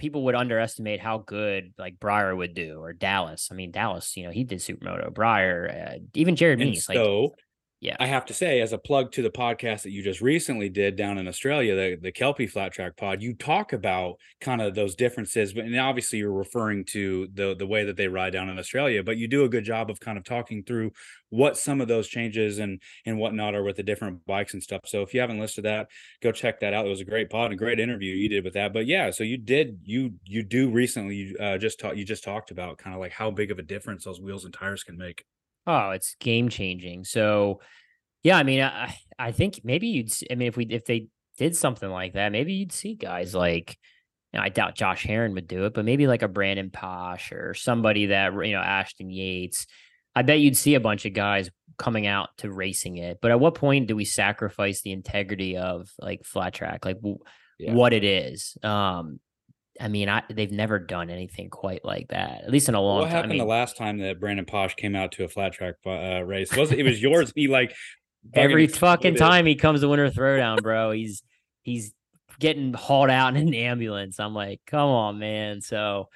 people would underestimate how good like Briar would do or Dallas. I mean Dallas, you know, he did supermoto. Briar, uh, even Jared Mees. So like, yeah. I have to say, as a plug to the podcast that you just recently did down in Australia, the, the Kelpie Flat Track Pod, you talk about kind of those differences. But and obviously you're referring to the the way that they ride down in Australia, but you do a good job of kind of talking through what some of those changes and and whatnot are with the different bikes and stuff. So if you haven't listened to that, go check that out. It was a great pod and a great interview you did with that. But yeah, so you did you you do recently uh, just talked you just talked about kind of like how big of a difference those wheels and tires can make. Oh, it's game changing. So, yeah, I mean, I I think maybe you'd. I mean, if we if they did something like that, maybe you'd see guys like. You know, I doubt Josh Herrin would do it, but maybe like a Brandon Paasch or somebody that you know Ashton Yates. I bet you'd see a bunch of guys coming out to racing it. But at what point do we sacrifice the integrity of like flat track, like yeah. what it is? Um, I mean, I they've never done anything quite like that, at least in a long. What time. happened I mean, the last time that Brandon Paasch came out to a flat track uh, race? Was it was yours? He like every fucking time he comes to Winter Throwdown, bro. He's he's getting hauled out in an ambulance. I'm like, come on, man. So,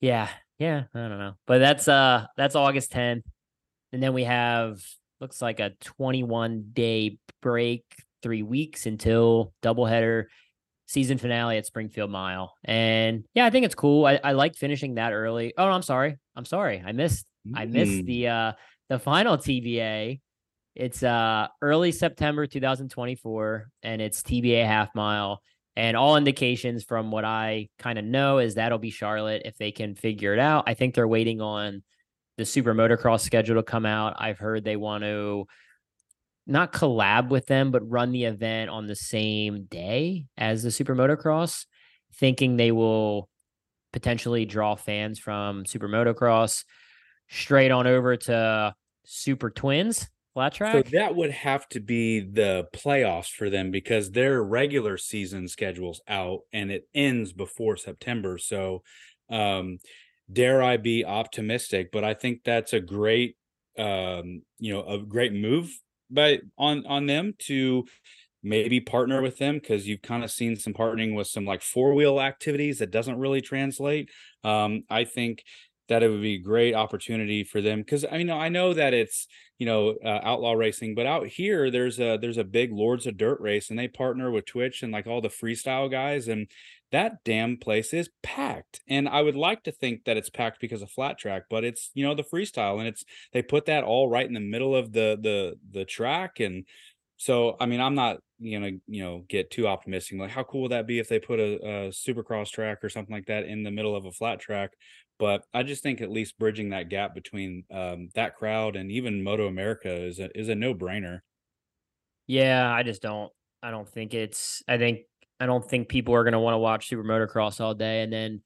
yeah, yeah, I don't know, but that's uh that's August 10th, and then we have looks like a 21 day break, three weeks until doubleheader season finale at Springfield Mile. And yeah, I think it's cool. I, I like finishing that early. Oh, no, I'm sorry. I'm sorry. I missed mm. I missed mm. the uh the final TBA. It's uh early September 2024 and it's TBA half mile. And all indications from what I kind of know is that'll be Charlotte if they can figure it out. I think they're waiting on the super motocross schedule to come out. I've heard they want to not collab with them, but run the event on the same day as the Super Motocross, thinking they will potentially draw fans from Super Motocross straight on over to Super Twins flat track. So that would have to be the playoffs for them because their regular season schedule's out and it ends before September. So um dare I be optimistic, but I think that's a great um you know a great move but on on them to maybe partner with them because you've kind of seen some partnering with some like four wheel activities that doesn't really translate. Um, I think that it would be a great opportunity for them because I mean I know that it's you know uh, outlaw racing, but out here there's a there's a big Lords of Dirt race and they partner with Twitch and like all the freestyle guys and that damn place is packed. And I would like to think that it's packed because of flat track, but it's you know the freestyle and it's they put that all right in the middle of the the the track and so I mean I'm not gonna you know get too optimistic like how cool would that be if they put a, a supercross track or something like that in the middle of a flat track but I just think at least bridging that gap between um, that crowd and even Moto America is a is a no brainer. Yeah, I just don't. I don't think it's. I think I don't think people are going to want to watch Super Motocross all day and then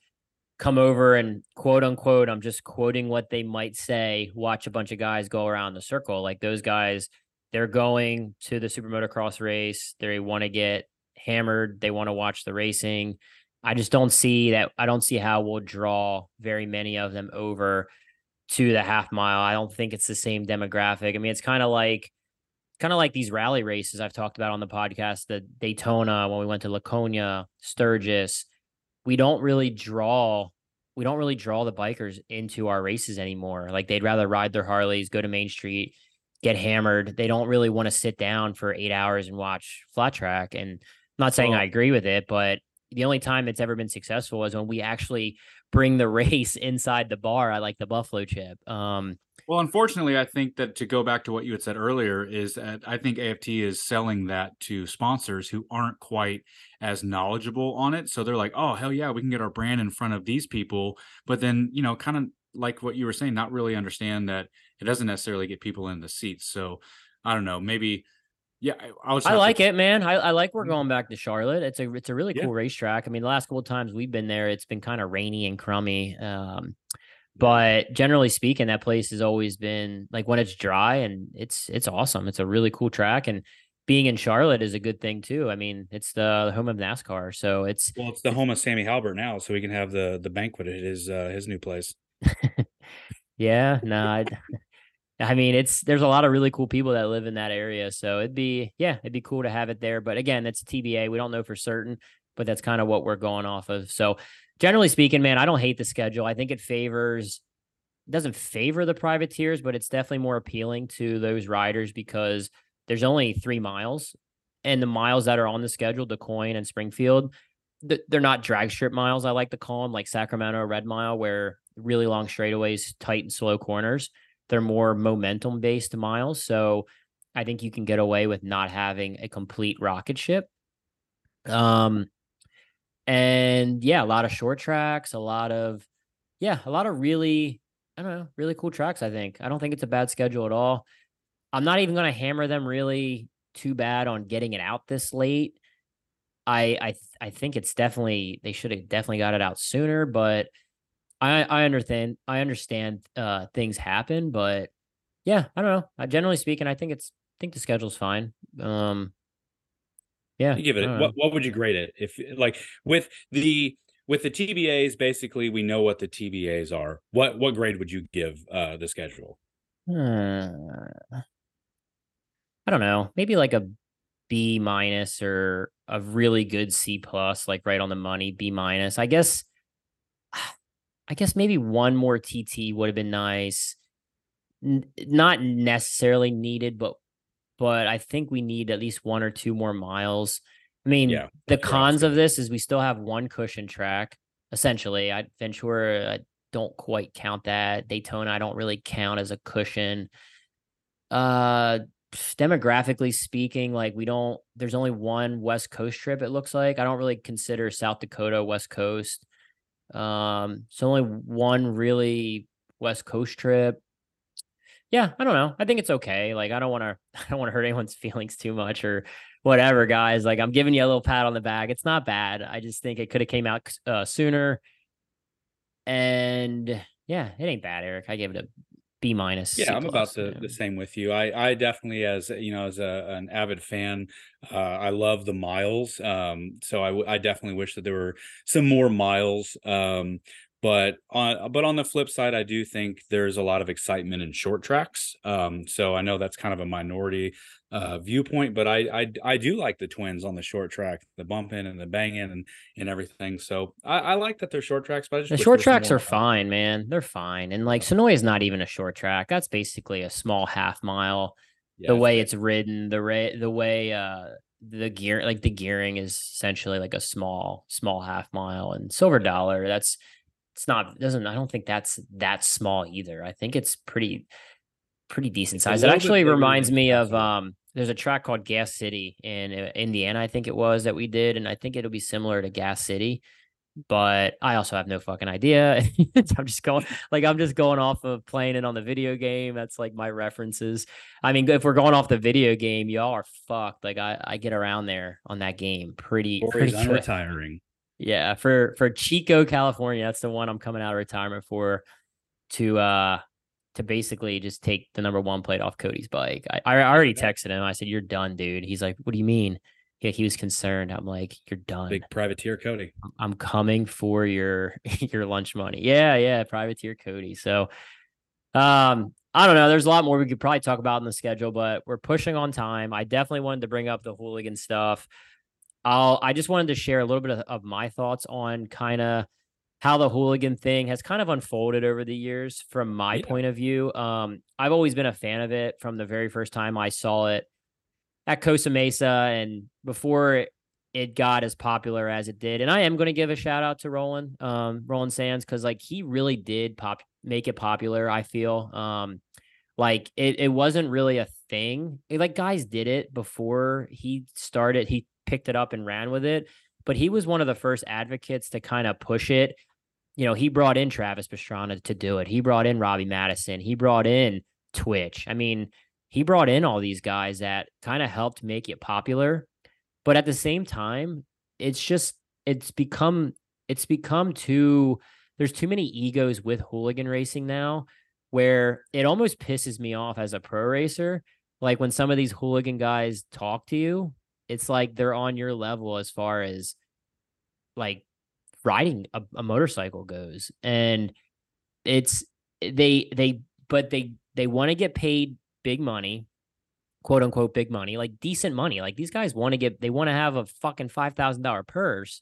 come over and quote unquote, I'm just quoting what they might say, watch a bunch of guys go around the circle. Like those guys, they're going to the Super Motocross race. They want to get hammered. They want to watch the racing. I just don't see that. I don't see how we'll draw very many of them over to the half mile. I don't think it's the same demographic. I mean, it's kind of like kind of like these rally races I've talked about on the podcast, the Daytona, when we went to Laconia, Sturgis, we don't really draw we don't really draw the bikers into our races anymore. Like they'd rather ride their Harleys, go to Main Street, get hammered. They don't really want to sit down for eight hours and watch flat track. And I'm not saying I agree with it, but the only time it's ever been successful is when we actually bring the race inside the bar. I like the buffalo chip. Um, well, unfortunately, I think that to go back to what you had said earlier is that I think AFT is selling that to sponsors who aren't quite as knowledgeable on it. So they're like, "Oh, hell yeah, we can get our brand in front of these people," but then you know, kind of like what you were saying, not really understand that it doesn't necessarily get people in the seats. So I don't know, maybe Yeah, I, I like to... it, man. I, I like we're mm-hmm. going back to Charlotte. It's a it's a really cool racetrack. I mean, the last couple times we've been there, it's been kind of rainy and crummy. Um, but generally speaking, that place has always been like when it's dry and it's it's awesome. It's a really cool track, and being in Charlotte is a good thing too. I mean, it's the, home of NASCAR, so it's well, it's the home of Sammy Halbert now, so we can have the the banquet at his uh, his new place. yeah, no, nah, I mean, it's there's a lot of really cool people that live in that area. So it'd be, yeah, it'd be cool to have it there. But again, that's TBA. We don't know for certain, but that's kind of what we're going off of. So generally speaking, man, I don't hate the schedule. I think it favors it doesn't favor the privateers, but it's definitely more appealing to those riders because there's only three miles. And the miles that are on the schedule, Du Quoin and Springfield, they're not drag strip miles, I like to call them, like Sacramento Red Mile, where really long straightaways, tight and slow corners they're more momentum based miles. So I think you can get away with not having a complete rocket ship. Um, and yeah, a lot of short tracks, a lot of, yeah, a lot of really, I don't know, really cool tracks. I think I don't think it's a bad schedule at all. I'm not even going to hammer them really too bad on getting it out this late. I I I think it's definitely they should have definitely got it out sooner, but I I understand I understand uh things happen, but yeah, I don't know. I, generally speaking, I think it's I think the schedule's fine. Um yeah. You give it what what would you grade it? If like with the with the TBAs, basically we know what the TBAs are. What what grade would you give uh the schedule? Hmm. I don't know. Maybe like a B minus or a really good C plus, like right on the money, B minus. I guess I guess maybe one more TT would have been nice. N- not necessarily needed, but but I think we need at least one or two more miles. I mean, yeah, the cons of this is we still have one cushion track. Essentially, I Ventura I don't quite count that. Daytona I don't really count as a cushion. Uh demographically speaking, like we don't there's only one West Coast trip, it looks like. I don't really consider South Dakota West Coast. Um, it's only one really West Coast trip. Yeah, I don't know. I think it's okay. Like I don't want to I don't want to hurt anyone's feelings too much or whatever, guys. Like I'm giving you a little pat on the back. It's not bad. I just think it could have came out uh, sooner. And yeah, it ain't bad, Eric. I gave it a B minus. Yeah, I'm about the, the same with you. I I definitely as you know as a an avid fan, uh, I love the miles. Um, so I I definitely wish that there were some more miles. Um, but on but on the flip side, I do think there's a lot of excitement in short tracks. Um, so I know that's kind of a minority uh, viewpoint, but I, I I do like the twins on the short track, the bumping and the banging and and everything. So I, I like that they're short tracks, but the short tracks are fine, man. They're fine, and like Senoia is not even a short track. That's basically a small half mile. Yeah, the way it's ridden, the ra- the way uh the gear like the gearing is essentially like a small small half mile and silver dollar that's it's not doesn't i don't think that's that small either i think it's pretty pretty decent size it actually reminds me of um there's a track called Gas City in uh, Indiana, I think it was that we did, and I think it'll be similar to Gas City. But I also have no fucking idea. I'm just going like I'm just going off of playing it on the video game. That's like my references. I mean, if we're going off the video game, y'all are fucked. Like I, I get around there on that game pretty. pretty retiring. Yeah, for for Chico, California, that's the one I'm coming out of retirement for. To uh to basically just take the number one plate off Cody's bike. I, I already texted him. I said, You're done, dude. He's like, What do you mean? Yeah, he was concerned. I'm like, You're done. Big privateer Cody. I'm coming for your your lunch money. Yeah, yeah, privateer Cody. So um, I don't know. There's a lot more we could probably talk about in the schedule, but we're pushing on time. I definitely wanted to bring up the hooligan stuff. I'll I just wanted to share a little bit of, of my thoughts on kind of how the hooligan thing has kind of unfolded over the years from my yeah. point of view. Um, I've always been a fan of it from the very first time I saw it at Costa Mesa and before it got as popular as it did. And I am going to give a shout out to Roland, um, Roland Sands, because like he really did pop make it popular. I feel um, like it, it wasn't really a thing. It, like guys did it before he started. He picked it up and ran with it but he was one of the first advocates to kind of push it you know, he brought in Travis Pastrana to do it. He brought in Robbie Madison. He brought in Twitch. I mean, he brought in all these guys that kind of helped make it popular. But at the same time, it's just it's become it's become too there's too many egos with hooligan racing now where it almost pisses me off as a pro racer. Like when some of these hooligan guys talk to you, it's like they're on your level as far as like riding a, a motorcycle goes. And it's they they but they they want to get paid big money, quote unquote big money, like decent money. Like these guys want to get they want to have a fucking five thousand dollar purse,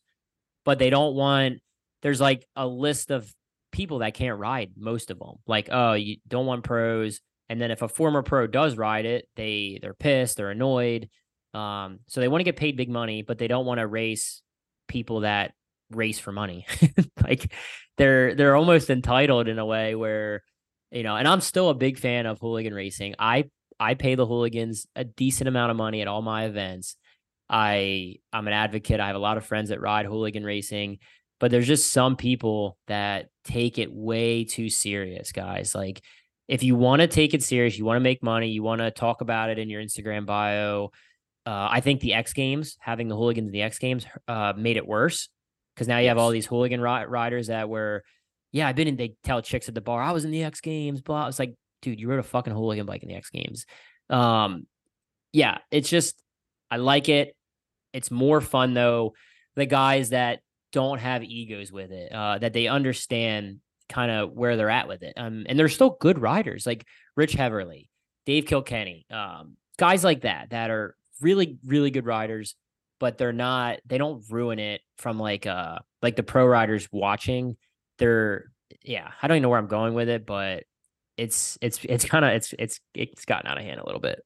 but they don't want there's like a list of people that can't ride most of them. Like, oh, you don't want pros. And then if a former pro does ride it, they they're pissed, they're annoyed. Um, so they want to get paid big money, but they don't want to race people that race for money. like they're they're almost entitled in a way where you know, and I'm still a big fan of hooligan racing. I I pay the hooligans a decent amount of money at all my events. I I'm an advocate. I have a lot of friends that ride hooligan racing, but there's just some people that take it way too serious, guys. Like if you want to take it serious, you want to make money, you want to talk about it in your Instagram bio. Uh, I think the X Games, having the hooligans in the X Games, uh, made it worse because now you yes. have all these hooligan riders that were yeah, I've been in. They tell chicks at the bar, I was in the X Games. Blah. It's like, dude, you rode a fucking hooligan bike in the X Games. Um, yeah, it's just I like it. It's more fun though. The guys that don't have egos with it, uh, that they understand kind of where they're at with it. Um, and they're still good riders like Rich Heverly, Dave Kilkenny, um, guys like that that are really, really good riders, but they're not. They don't ruin it from like uh like the pro riders watching they're yeah, I don't even know where I'm going with it, but it's it's it's kind of it's it's it's gotten out of hand a little bit.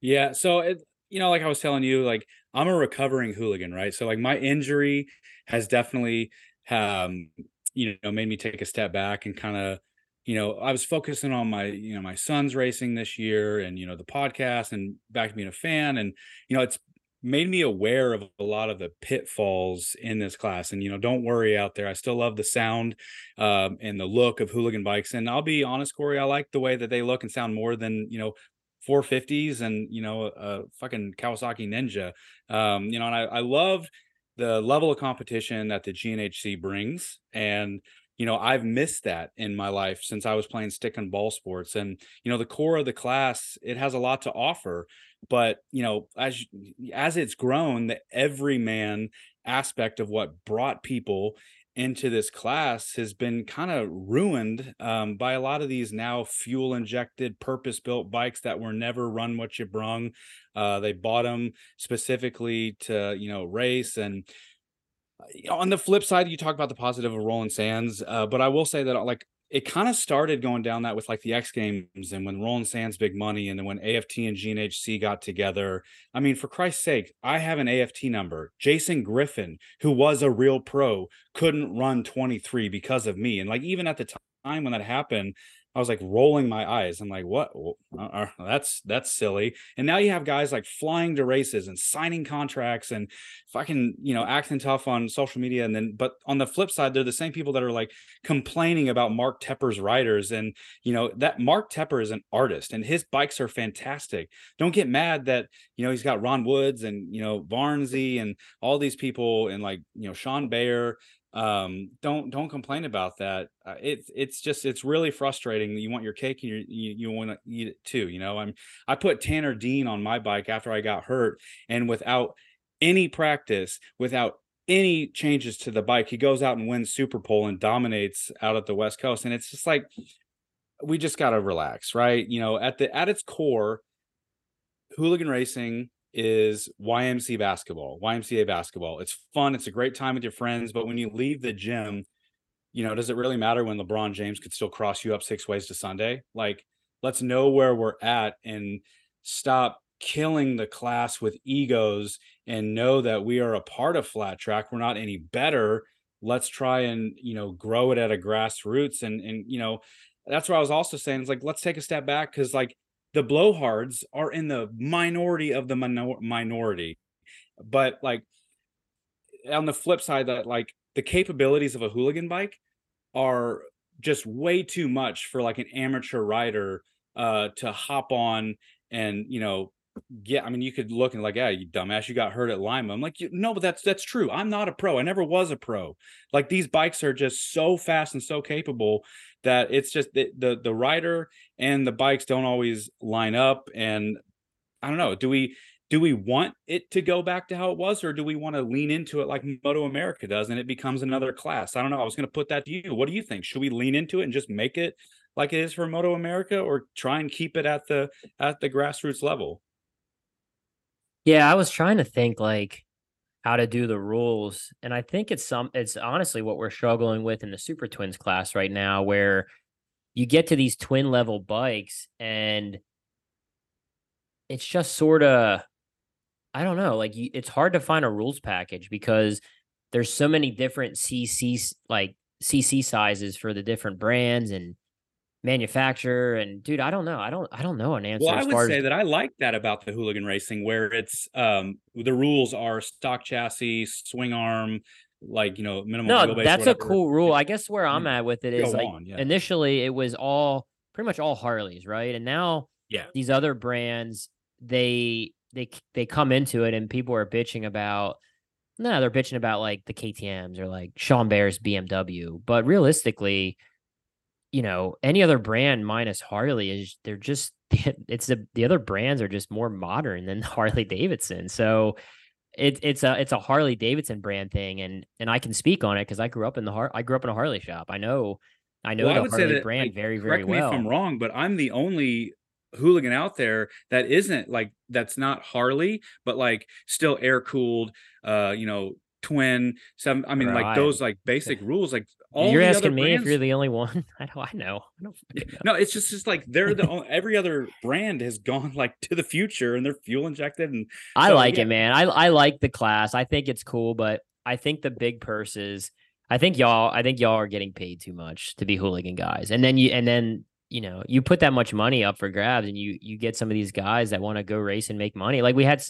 Yeah, so it you know, like I was telling you, like I'm a recovering hooligan, right? So like my injury has definitely um you know made me take a step back and kind of you know i was focusing on my you know my son's racing this year and you know the podcast and back to being a fan and you know it's made me aware of a lot of the pitfalls in this class and you know don't worry out there. I still love the sound um, and the look of hooligan bikes and i'll be honest corey i like the way that they look and sound more than you know 450s and you know a fucking kawasaki ninja um, you know and I, I love the level of competition that the gnhc brings and you know i've missed that in my life since i was playing stick and ball sports and you know the core of the class it has a lot to offer but you know as as it's grown the everyman aspect of what brought people into this class has been kind of ruined um, by a lot of these now fuel injected purpose built bikes that were never run what you brung uh, they bought them specifically to you know race and on the flip side you talk about the positive of roland sands uh, but i will say that like it kind of started going down that with like the X Games and when Roland Sands big money and then when AFT and GNHC got together. I mean, for Christ's sake, I have an AFT number. Jason Griffin, who was a real pro, couldn't run 23 because of me. And like even at the time when that happened, I was like rolling my eyes. I'm like, what? Uh, uh, that's that's silly. And now you have guys like flying to races and signing contracts and fucking you know acting tough on social media. And then, but on the flip side, they're the same people that are like complaining about Mark Tepper's riders. And you know that Mark Tepper is an artist and his bikes are fantastic. Don't get mad that you know he's got Ron Woods and you know Barnsey and all these people and like you know Sean Bayer um don't don't complain about that uh, it's it's just it's really frustrating you want your cake and you you, you want to eat it too you know? I'm i put tanner dean on my bike after i got hurt and without any practice without any changes to the bike he goes out and wins super pole and dominates out at the west coast and it's just like we just got to relax right? You know at the at its core hooligan racing is YMC basketball, YMCA basketball. It's fun. It's a great time with your friends. But when you leave the gym, you know, does it really matter when LeBron James could still cross you up six ways to Sunday? Like, let's know where we're at and stop killing the class with egos and know that we are a part of flat track. We're not any better. Let's try and, you know, grow it at a grassroots. And, and, you know, that's what I was also saying. It's like, let's take a step back because, like, the blowhards are in the minority of the minor- minority but like on the flip side that like the capabilities of a hooligan bike are just way too much for like an amateur rider uh to hop on and you know yeah, I mean, you could look and like, yeah, you dumbass, you got hurt at Lima. I'm like, no, but that's that's true. I'm not a pro. I never was a pro. Like these bikes are just so fast and so capable that it's just the the, the rider and the bikes don't always line up. And I don't know. Do we do we want it to go back to how it was, or do we want to lean into it like Moto America does, and it becomes another class? I don't know. I was going to put that to you. What do you think? Should we lean into it and just make it like it is for Moto America, or try and keep it at the at the grassroots level? Yeah, I was trying to think like how to do the rules, and I think it's some it's honestly what we're struggling with in the Super Twins class right now, where you get to these twin level bikes and it's just sort of I don't know, like you, it's hard to find a rules package because there's so many different CC like CC sizes for the different brands and manufacturer and dude i don't know i don't i don't know an answer well i would say as... that i like that about the hooligan racing where it's um the rules are stock chassis swing arm like you know minimum no that's whatever. a cool rule i guess where i'm at with it is Go like on, yeah. initially it was all pretty much all harleys right and now yeah these other brands they they they come into it and people are bitching about no they're bitching about like the ktms or like sean bear's bmw but realistically you know, any other brand minus Harley is they're just it's the the other brands are just more modern than Harley Davidson. So it, it's a it's a Harley Davidson brand thing, and and I can speak on it because I grew up in the Har- I grew up in a Harley shop. I know I know well, the I Harley that, brand like, very very well. me if I'm wrong, but I'm the only hooligan out there that isn't like that's not Harley, but like still air cooled, uh, you know, twin seven. I mean, right. like those like basic rules. Like all you're asking me brands, if you're the only one. I know. I know. I don't know. No, it's just just like they're the only, every other brand has gone like to the future and they're fuel injected. And I like yeah. it, man. I I like the class. I think it's cool, but I think the big purses. I think y'all. I think y'all are getting paid too much to be hooligan guys, and then you and then you know you put that much money up for grabs, and you you get some of these guys that want to go race and make money. Like we had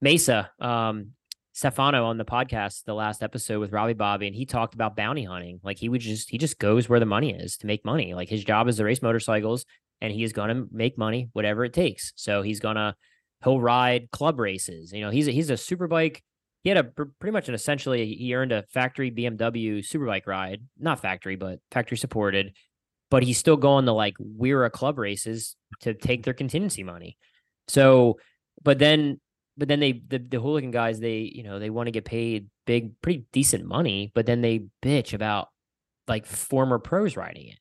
Mesa. Um, Stefano on the podcast, the last episode with Robbie Bobby, and he talked about bounty hunting. Like he would just he just goes where the money is to make money. Like his job is to race motorcycles, and he is gonna make money whatever it takes. So he's gonna he'll ride club races. You know, he's a, he's a super bike. He had a pretty much an essentially he earned a factory BMW superbike ride, not factory, but factory supported. But he's still going to like WERA club races to take their contingency money. So, but then but then they the, the hooligan guys they you know they want to get paid big pretty decent money but then they bitch about like former pros riding it.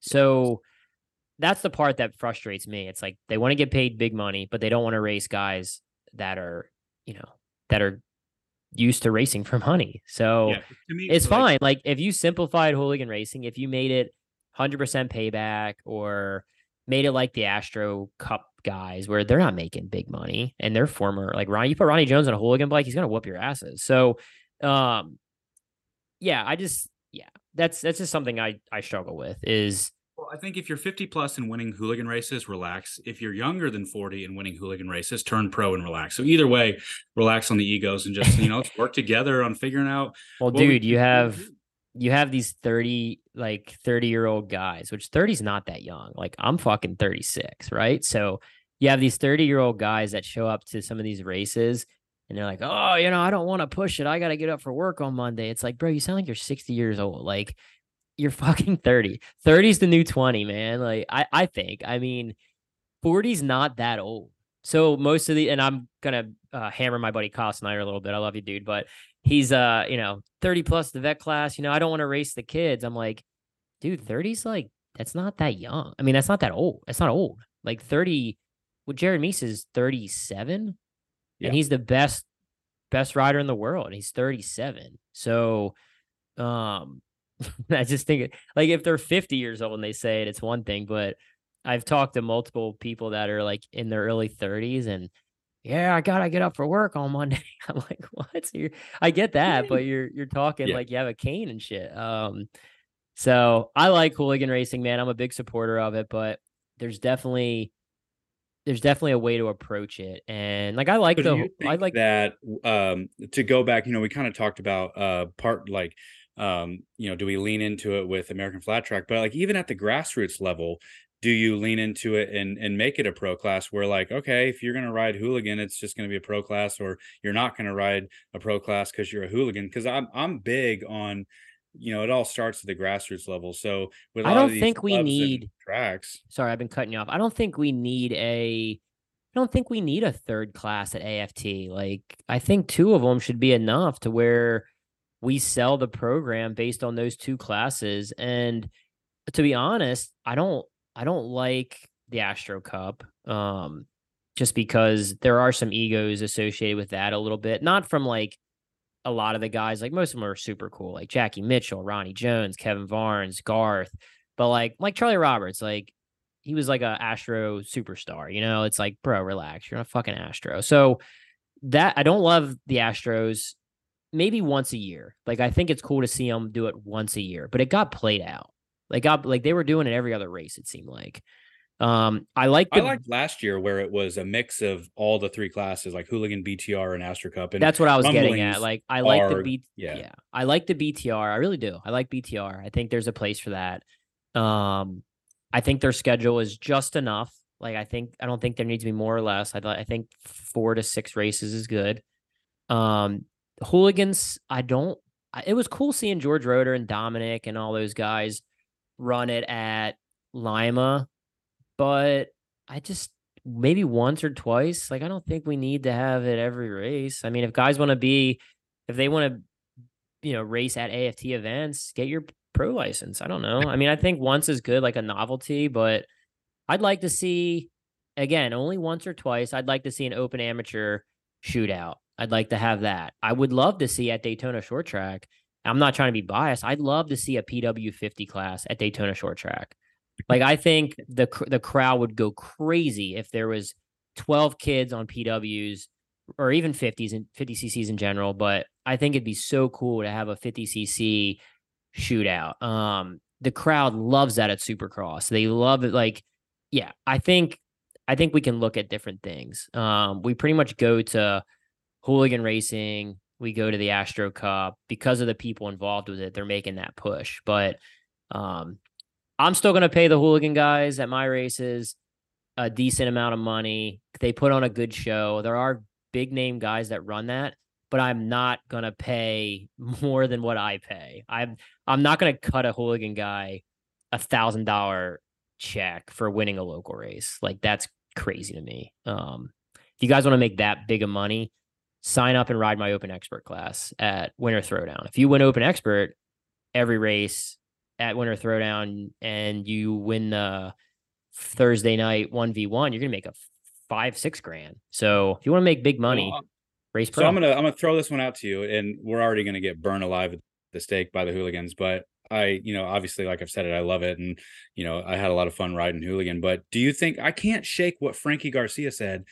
So that's the part that frustrates me. It's like they want to get paid big money but they don't want to race guys that are you know that are used to racing for money. So yeah, me, it's like, fine. Like if you simplified hooligan racing if you made it 100% payback or made it like the astro cup guys where they're not making big money and they're former like Ronnie. You put Ronnie Jones on a hooligan bike, he's gonna whoop your asses. So, um, yeah, I just yeah, that's that's just something I I struggle with is. Well, I think if you're 50 plus and winning hooligan races, relax. If you're younger than 40 and winning hooligan races, turn pro and relax. So either way, relax on the egos and just you know let's work together on figuring out. Well, dude, we, you have you have these 30 like 30 year old guys which 30 is not that young. Like i'm fucking 36 right? So you have these 30 year old guys that show up to some of these races and they're like oh you know i don't want to push it. I gotta get up for work on monday. It's like bro you sound like you're 60 years old. Like you're fucking 30 30 is the new 20 man. Like i i think i mean 40's not that old. So most of the and i'm gonna uh, hammer my buddy Kyle Snyder a little bit. I love you dude but he's uh you know 30 plus the vet class you know i don't want to race the kids. I'm like dude 30's like that's not that young. I mean that's not that old that's not old. Like 30 well jared mees is 37 yeah. and he's the best best rider in the world and he's 37 so um i just think like if they're 50 years old and they say it it's one thing but i've talked to multiple people that are like in their early 30s and yeah, I gotta get up for work on Monday. I'm like, what? You're, I get that, but you're you're talking yeah. like you have a cane and shit. Um, so I like hooligan racing, man. I'm a big supporter of it, but there's definitely there's definitely a way to approach it, and like I like but the I like that. Um, to go back, you know, we kind of talked about uh part like um, you know, do we lean into it with American Flat Track? But like even at the grassroots level, do you lean into it and and make it a pro class where like okay if you're going to ride hooligan it's just going to be a pro class or you're not going to ride a pro class because you're a hooligan because i'm i'm big on you know it all starts at the grassroots level so with i don't think we need tracks sorry i've been cutting you off i don't think we need a I don't think we need a third class at AFT. Like, I think two of them should be enough to where we sell the program based on those two classes. And to be honest, I don't I don't like the Astro Cup. Um, just because there are some egos associated with that a little bit. Not from like a lot of the guys, like most of them are super cool, like Jackie Mitchell, Ronnie Jones, Kevin Varnes, Garth, but like like Charlie Roberts, like he was like a Astro superstar. You know, it's like, bro, relax. You're not fucking Astro. So that I don't love the Astros. Maybe once a year. Like I think it's cool to see them do it once a year, but it got played out. Like got like they were doing it every other race. It seemed like. Um, I like I liked last year where it was a mix of all the three classes, like Hooligan, BTR, and Astro Cup. And that's what I was getting at. Like I like the B, yeah. yeah, I like the BTR. I really do. I like BTR. I think there's a place for that. Um, I think their schedule is just enough. Like I think I don't think there needs to be more or less. I I think four to six races is good. Um, hooligans, I don't. It was cool seeing George Roeder and Dominic and all those guys run it at Lima, but I just maybe once or twice. Like I don't think we need to have it every race. I mean, if guys want to be, if they want to, you know, race at AFT events, get your pro license. I don't know. I mean, I think once is good, like a novelty, but I'd like to see again only once or twice. I'd like to see an open amateur shootout. I'd like to have that. I would love to see at Daytona Short Track I'm not trying to be biased. I'd love to see a PW 50 class at Daytona Short Track. Like I think the the crowd would go crazy if there was 12 kids on PWs or even 50s and 50 cc's in general. But I think it'd be so cool to have a 50 cc shootout. Um, the crowd loves that at Supercross. They love it. Like, yeah, I think I think we can look at different things. Um, we pretty much go to hooligan racing, we go to the Astro Cup because of the people involved with it. They're making that push, but um, I'm still going to pay the hooligan guys at my races a decent amount of money. They put on a good show. There are big name guys that run that, but I'm not going to pay more than what I pay. I'm I'm not going to cut a hooligan guy a thousand dollar check for winning a local race. Like that's crazy to me. Um, if you guys want to make that big of money, sign up and ride my open expert class at Winter Throwdown. If you win open expert every race at Winter Throwdown and you win the Thursday night 1v1, you're going to make a five, six grand. So if you want to make big money, well, race pro. So I'm going to, I'm going to throw this one out to you and we're already going to get burned alive at the stake by the hooligans, but I, you know, obviously, like I've said it, I love it. And, you know, I had a lot of fun riding hooligan, but do you think I can't shake what Frankie Garcia said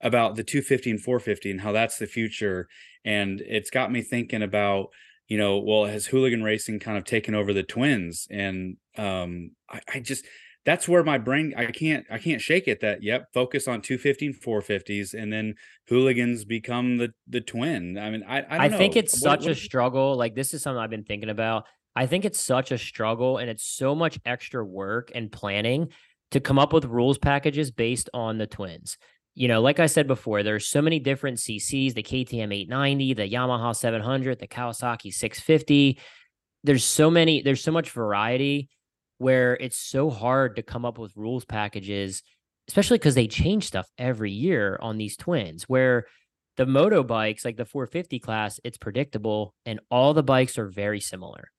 about the 250 and 450 and how that's the future. And it's got me thinking about, you know, well, has hooligan racing kind of taken over the twins? And um, I, I just that's where my brain I can't I can't shake it that yep, focus on 250 and 450s and then hooligans become the the twin. I mean, I I, I think it's what, such what, a struggle. Like this is something I've been thinking about. I think it's such a struggle and it's so much extra work and planning to come up with rules packages based on the twins you know, like I said before, there's so many different CCs, the KTM 890, the Yamaha 700, the Kawasaki 650. There's so many, there's so much variety where it's so hard to come up with rules packages, especially because they change stuff every year on these twins. Where the moto bikes, like the 450 class, it's predictable and all the bikes are very similar.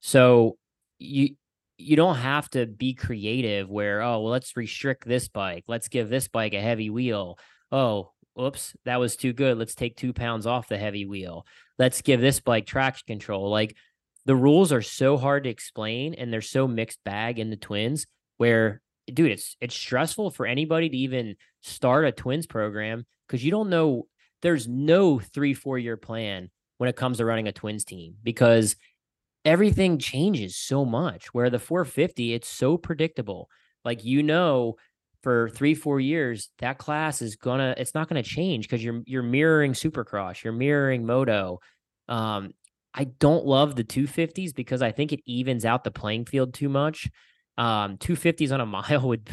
So you you don't have to be creative where oh well let's restrict this bike. Let's give this bike a heavy wheel. Oh oops that was too good. Let's take two pounds off the heavy wheel. Let's give this bike traction control. Like the rules are so hard to explain and they're so mixed bag in the twins where dude it's it's stressful for anybody to even start a twins program because you don't know there's no three four year plan when it comes to running a twins team because everything changes so much. Where the 450, it's so predictable. Like you know, for three four years, that class is gonna it's not gonna change because you're you're mirroring Supercross, you're mirroring Moto. Um, I don't love the 250s because I think it evens out the playing field too much. Um, 250s on a mile would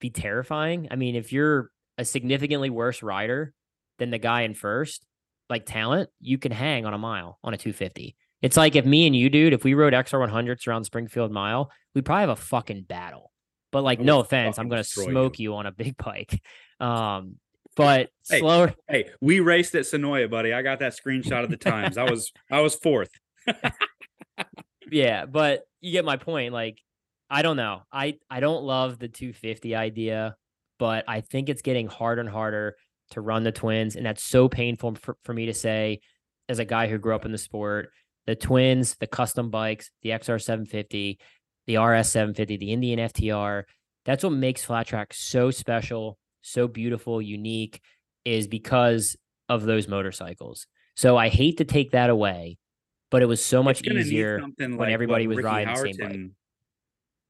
be terrifying. I mean, if you're a significantly worse rider than the guy in first, like talent, you can hang on a mile on a 250. It's like if me and you, dude, if we rode XR 100s around Springfield Mile, we'd probably have a fucking battle. But like, no offense, I'm gonna smoke you. you. on a big bike. Um, but hey, slower. Hey, we raced at Senoia, buddy. I got that screenshot of the times. I was I was fourth. yeah, but you get my point. Like, I don't know. I I don't love the 250 idea, but I think it's getting harder and harder to run the twins, and that's so painful for, for me to say as a guy who grew up in the sport. The twins, the custom bikes, the XR 750, the RS 750, the Indian FTR. That's what makes flat track so special, so beautiful, unique, is because of those motorcycles. So I hate to take that away, but it was so much easier when like everybody was Ricky riding Howerton, the same bike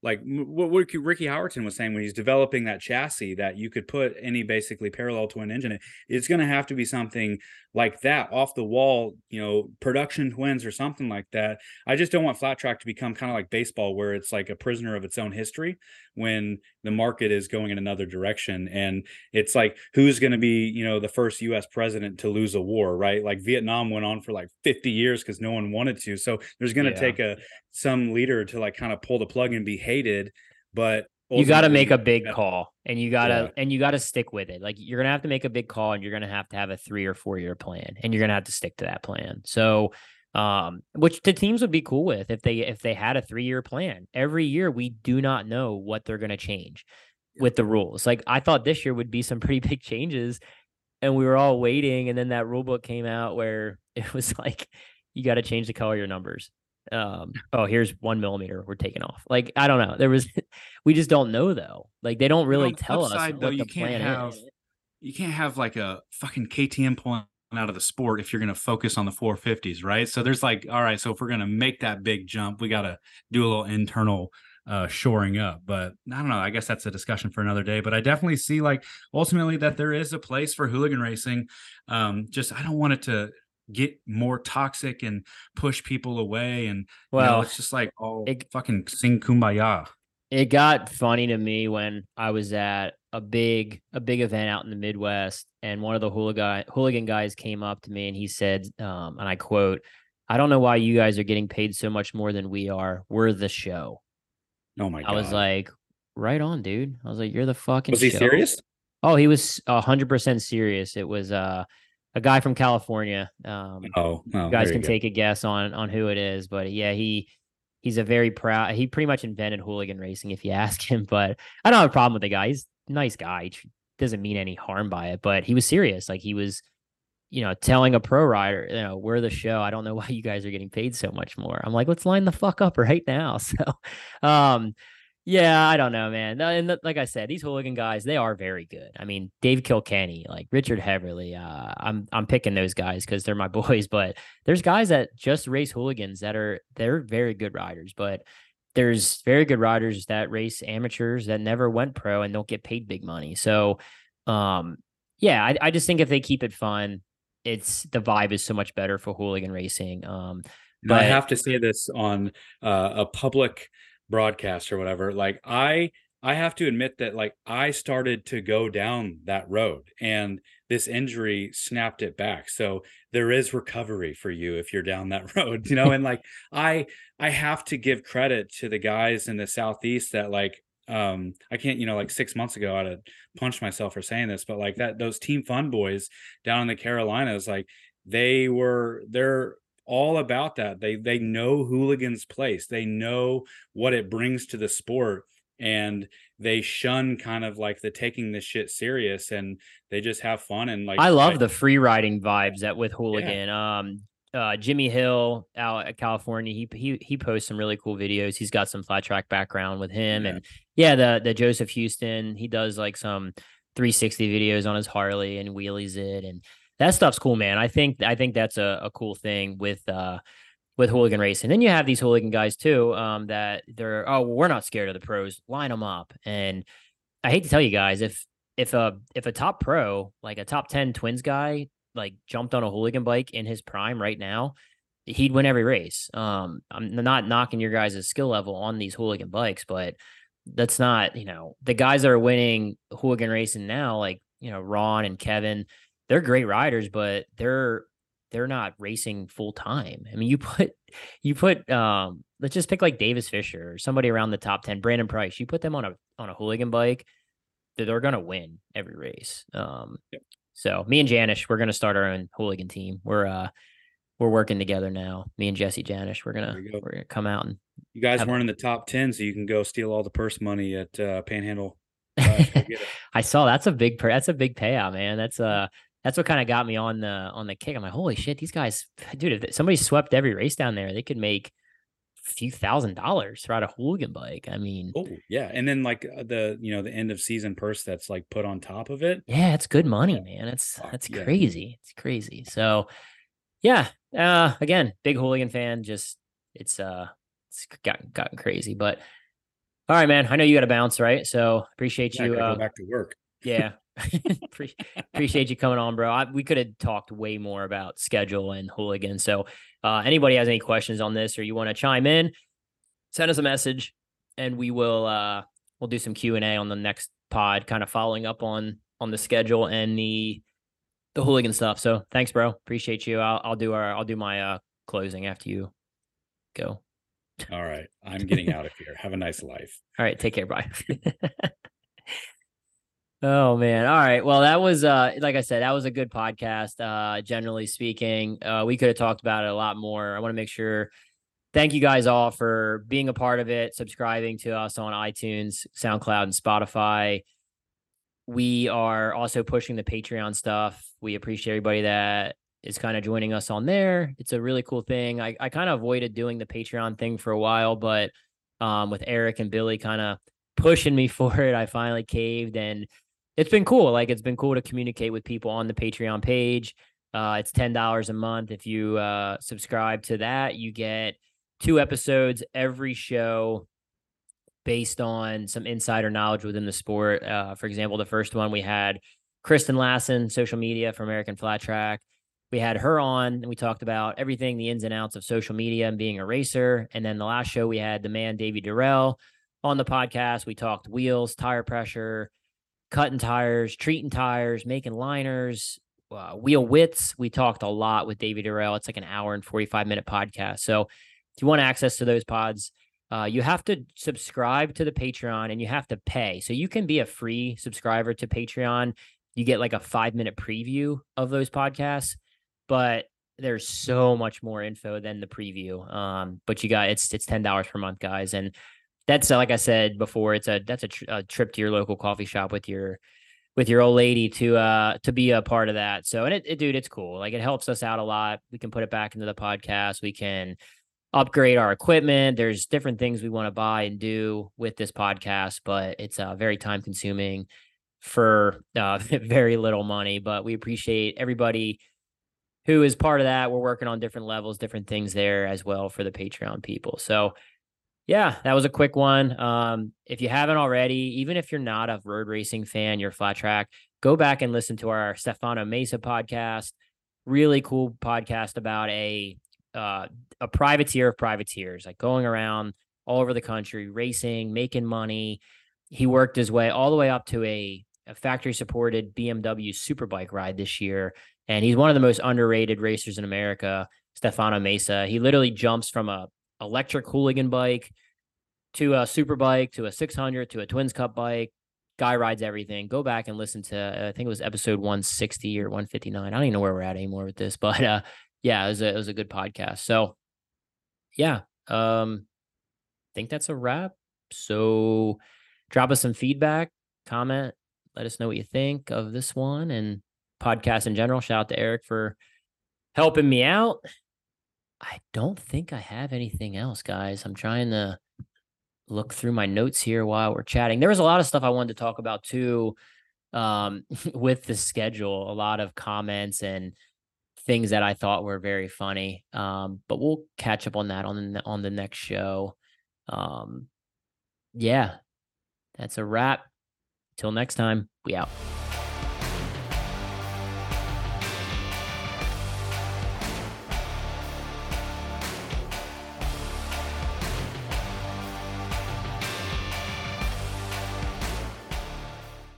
like what Ricky Howerton was saying when he's developing that chassis that you could put any basically parallel twin engine in, it's going to have to be something like that off the wall, you know, production twins or something like that. I just don't want flat track to become kind of like baseball where it's like a prisoner of its own history when the market is going in another direction and it's like who's going to be, you know, the first US president to lose a war, right? Like Vietnam went on for like 50 years cuz no one wanted to. So there's going to yeah. take a some leader to like kind of pull the plug and be hated, but you got to make a big call and you got to yeah. and you got to stick with it. Like you're going to have to make a big call and you're going to have to have a 3 or 4 year plan and you're going to have to stick to that plan. So um which the teams would be cool with if they if they had a 3 year plan. Every year we do not know what they're going to change with the rules. Like I thought this year would be some pretty big changes and we were all waiting and then that rule book came out where it was like you got to change the color of your numbers um oh here's one millimeter we're taking off. Like i don't know there was we just don't know though. Like they don't really tell us though, you can't have is. you can't have like a fucking ktm point out of the sport if you're going to focus on the 450s right? So there's like all right so if we're going to make that big jump we got to do a little internal uh shoring up. But i don't know i guess that's a discussion for another day. But i definitely see like ultimately that there is a place for hooligan racing. Um just i don't want it to get more toxic and push people away and well you know, it's just like all it, fucking sing kumbaya. It got funny to me when i was at a big a big event out in the midwest and one of the hooligan hooligan guys came up to me and he said um, and i quote i don't know why you guys are getting paid so much more than we are. We're the show. Oh my god i was like right on dude. I was like you're the fucking was he show. serious? Oh he was 100% serious. It was uh a guy from California. Um, oh, oh, you guys can take a guess on on who it is, but yeah, he he's a very proud. He pretty much invented hooligan racing, if you ask him. But I don't have a problem with the guy. He's a nice guy. He doesn't mean any harm by it. But he was serious. Like he was, you know, telling a pro rider, you know, we're the show. I don't know why you guys are getting paid so much more. I'm like, let's line the fuck up right now. So, um, yeah, I don't know, man. And like I said, these hooligan guys, they are very good. I mean, Dave Kilkenny, like Richard Heverly, uh, I'm I'm picking those guys because they're my boys. But there's guys that just race hooligans that are they're very good riders. But there's very good riders that race amateurs that never went pro and don't get paid big money. So, um, yeah, I, I just think if they keep it fun, it's the vibe is so much better for hooligan racing. Um, but I have to say this on uh, a public broadcast or whatever like i i have to admit that like i started to go down that road and this injury snapped it back. So there is recovery for you if you're down that road you know and like i i have to give credit to the guys in the southeast that like um i can't you know like six months ago i'd have punched myself for saying this but like that those team fun boys down in the carolinas like they were they're all about that. They they know hooligans place. They know what it brings to the sport and they shun kind of like the taking this shit serious and they just have fun and like I love the free riding vibes that with hooligan. Yeah. Um uh, Jimmy Hill out at California, he he he posts some really cool videos. He's got some flat track background with him, yeah. and yeah, the the Joseph Houston, he does like some 360 videos on his Harley and wheelies it, and that stuff's cool, man. I think I think that's a, a cool thing with uh with hooligan racing. Then you have these hooligan guys too, um, that they're oh well, we're not scared of the pros, line them up. And I hate to tell you guys, if if a if a top pro like a top ten twins guy like jumped on a hooligan bike in his prime right now, he'd win every race. Um, I'm not knocking your guys' skill level on these hooligan bikes, but that's not, you know, the guys that are winning hooligan racing now, like, you know, Ron and Kevin, they're great riders, but they're they're not racing full time. I mean, you put you put um let's just pick like Davis Fisher or somebody around the top 10, Brandon Price. You put them on a on a hooligan bike, they're gonna win every race. Um so me and Janisch, we're gonna start our own hooligan team. We're uh we're working together now. Me and Jesse Janisch, we're gonna go. we're gonna come out and you guys have, weren't in the top ten, so you can go steal all the purse money at uh, Panhandle. I saw that's a big that's a big payout, man. That's uh that's what kind of got me on the on the kick. I'm like, holy shit, these guys, dude, if somebody swept every race down there, they could make a few thousand dollars to ride a hooligan bike. I mean, oh yeah, and then like uh, the you know the end of season purse that's like put on top of it. Yeah, it's good money, man. It's that's yeah. crazy. It's crazy. So yeah, uh, again, big hooligan fan. Just it's uh, it's gotten gotten crazy. But all right, man. I know you got to bounce, right? So appreciate yeah, you. Uh, go back to work. Yeah. appreciate you coming on, bro. I, we could have talked way more about schedule and hooligan. So, uh, anybody has any questions on this or you want to chime in, send us a message, and we will uh, we'll do some Q and A on the next pod, kind of following up on on the schedule and the the hooligan stuff. So, thanks, bro. Appreciate you. I'll I'll do our I'll do my uh, closing after you go. All right, I'm getting out of here. Have a nice life. All right, take care. Bye. Oh man. All right. Well, that was uh like I said, that was a good podcast. Uh generally speaking. Uh we could have talked about it a lot more. I want to make sure thank you guys all for being a part of it, subscribing to us on iTunes, SoundCloud, and Spotify. We are also pushing the Patreon stuff. We appreciate everybody that is kind of joining us on there. It's a really cool thing. I, I kind of avoided doing the Patreon thing for a while, but um with Erik and Billy kind of pushing me for it, I finally caved and it's been cool. Like it's been cool to communicate with people on the Patreon page. Uh, it's ten dollars a month. If you uh, subscribe to that, you get two episodes every show based on some insider knowledge within the sport. Uh, for example, the first one we had Kristen Lassen, social media for American Flat Track. We had her on and we talked about everything, the ins and outs of social media and being a racer. And then the last show we had the man Davey Durelle on the podcast. We talked wheels, tire pressure, cutting tires, treating tires, making liners, uh, wheel widths. We talked a lot with David Durelle. It's like an hour and 45 minute podcast. So if you want access to those pods, uh, you have to subscribe to the Patreon and you have to pay. So you can be a free subscriber to Patreon. You get like a five minute preview of those podcasts, but there's so much more info than the preview. Um, but you got it's it's ten dollars per month, guys, and that's like I said before. It's a that's a, tr- a, trip to your local coffee shop with your with your old lady to uh to be a part of that. So and it, it dude, it's cool. Like it helps us out a lot. We can put it back into the podcast. We can upgrade our equipment. There's different things we want to buy and do with this podcast, but it's uh very time consuming for uh very little money. But we appreciate everybody who is part of that. We're working on different levels, different things there as well for the Patreon people. So yeah, that was a quick one. Um, if you haven't already, even if you're not a road racing fan, you're flat track, go back and listen to our Stefano Mesa podcast. Really cool podcast about a uh, a privateer of privateers, like going around all over the country, racing, making money. He worked his way all the way up to a, a factory supported BMW superbike ride this year. And he's one of the most underrated racers in America, Stefano Mesa. He literally jumps from a electric hooligan bike to a super bike to a 600 to a twins cup bike guy rides everything. Go back and listen to i think it was episode 160 or 159 i don't even know where we're at anymore with this but uh yeah it was a, it was a good podcast. So yeah um i think that's a wrap. So drop us some feedback comment let us know what you think of this one and podcast in general. Shout out to erik for helping me out I don't think I have anything else, guys. I'm trying to look through my notes here while we're chatting. There was a lot of stuff I wanted to talk about too um, with the schedule, a lot of comments and things that I thought were very funny. Um, but we'll catch up on that on the, on the next show. Um, yeah, that's a wrap. Till next time, we out.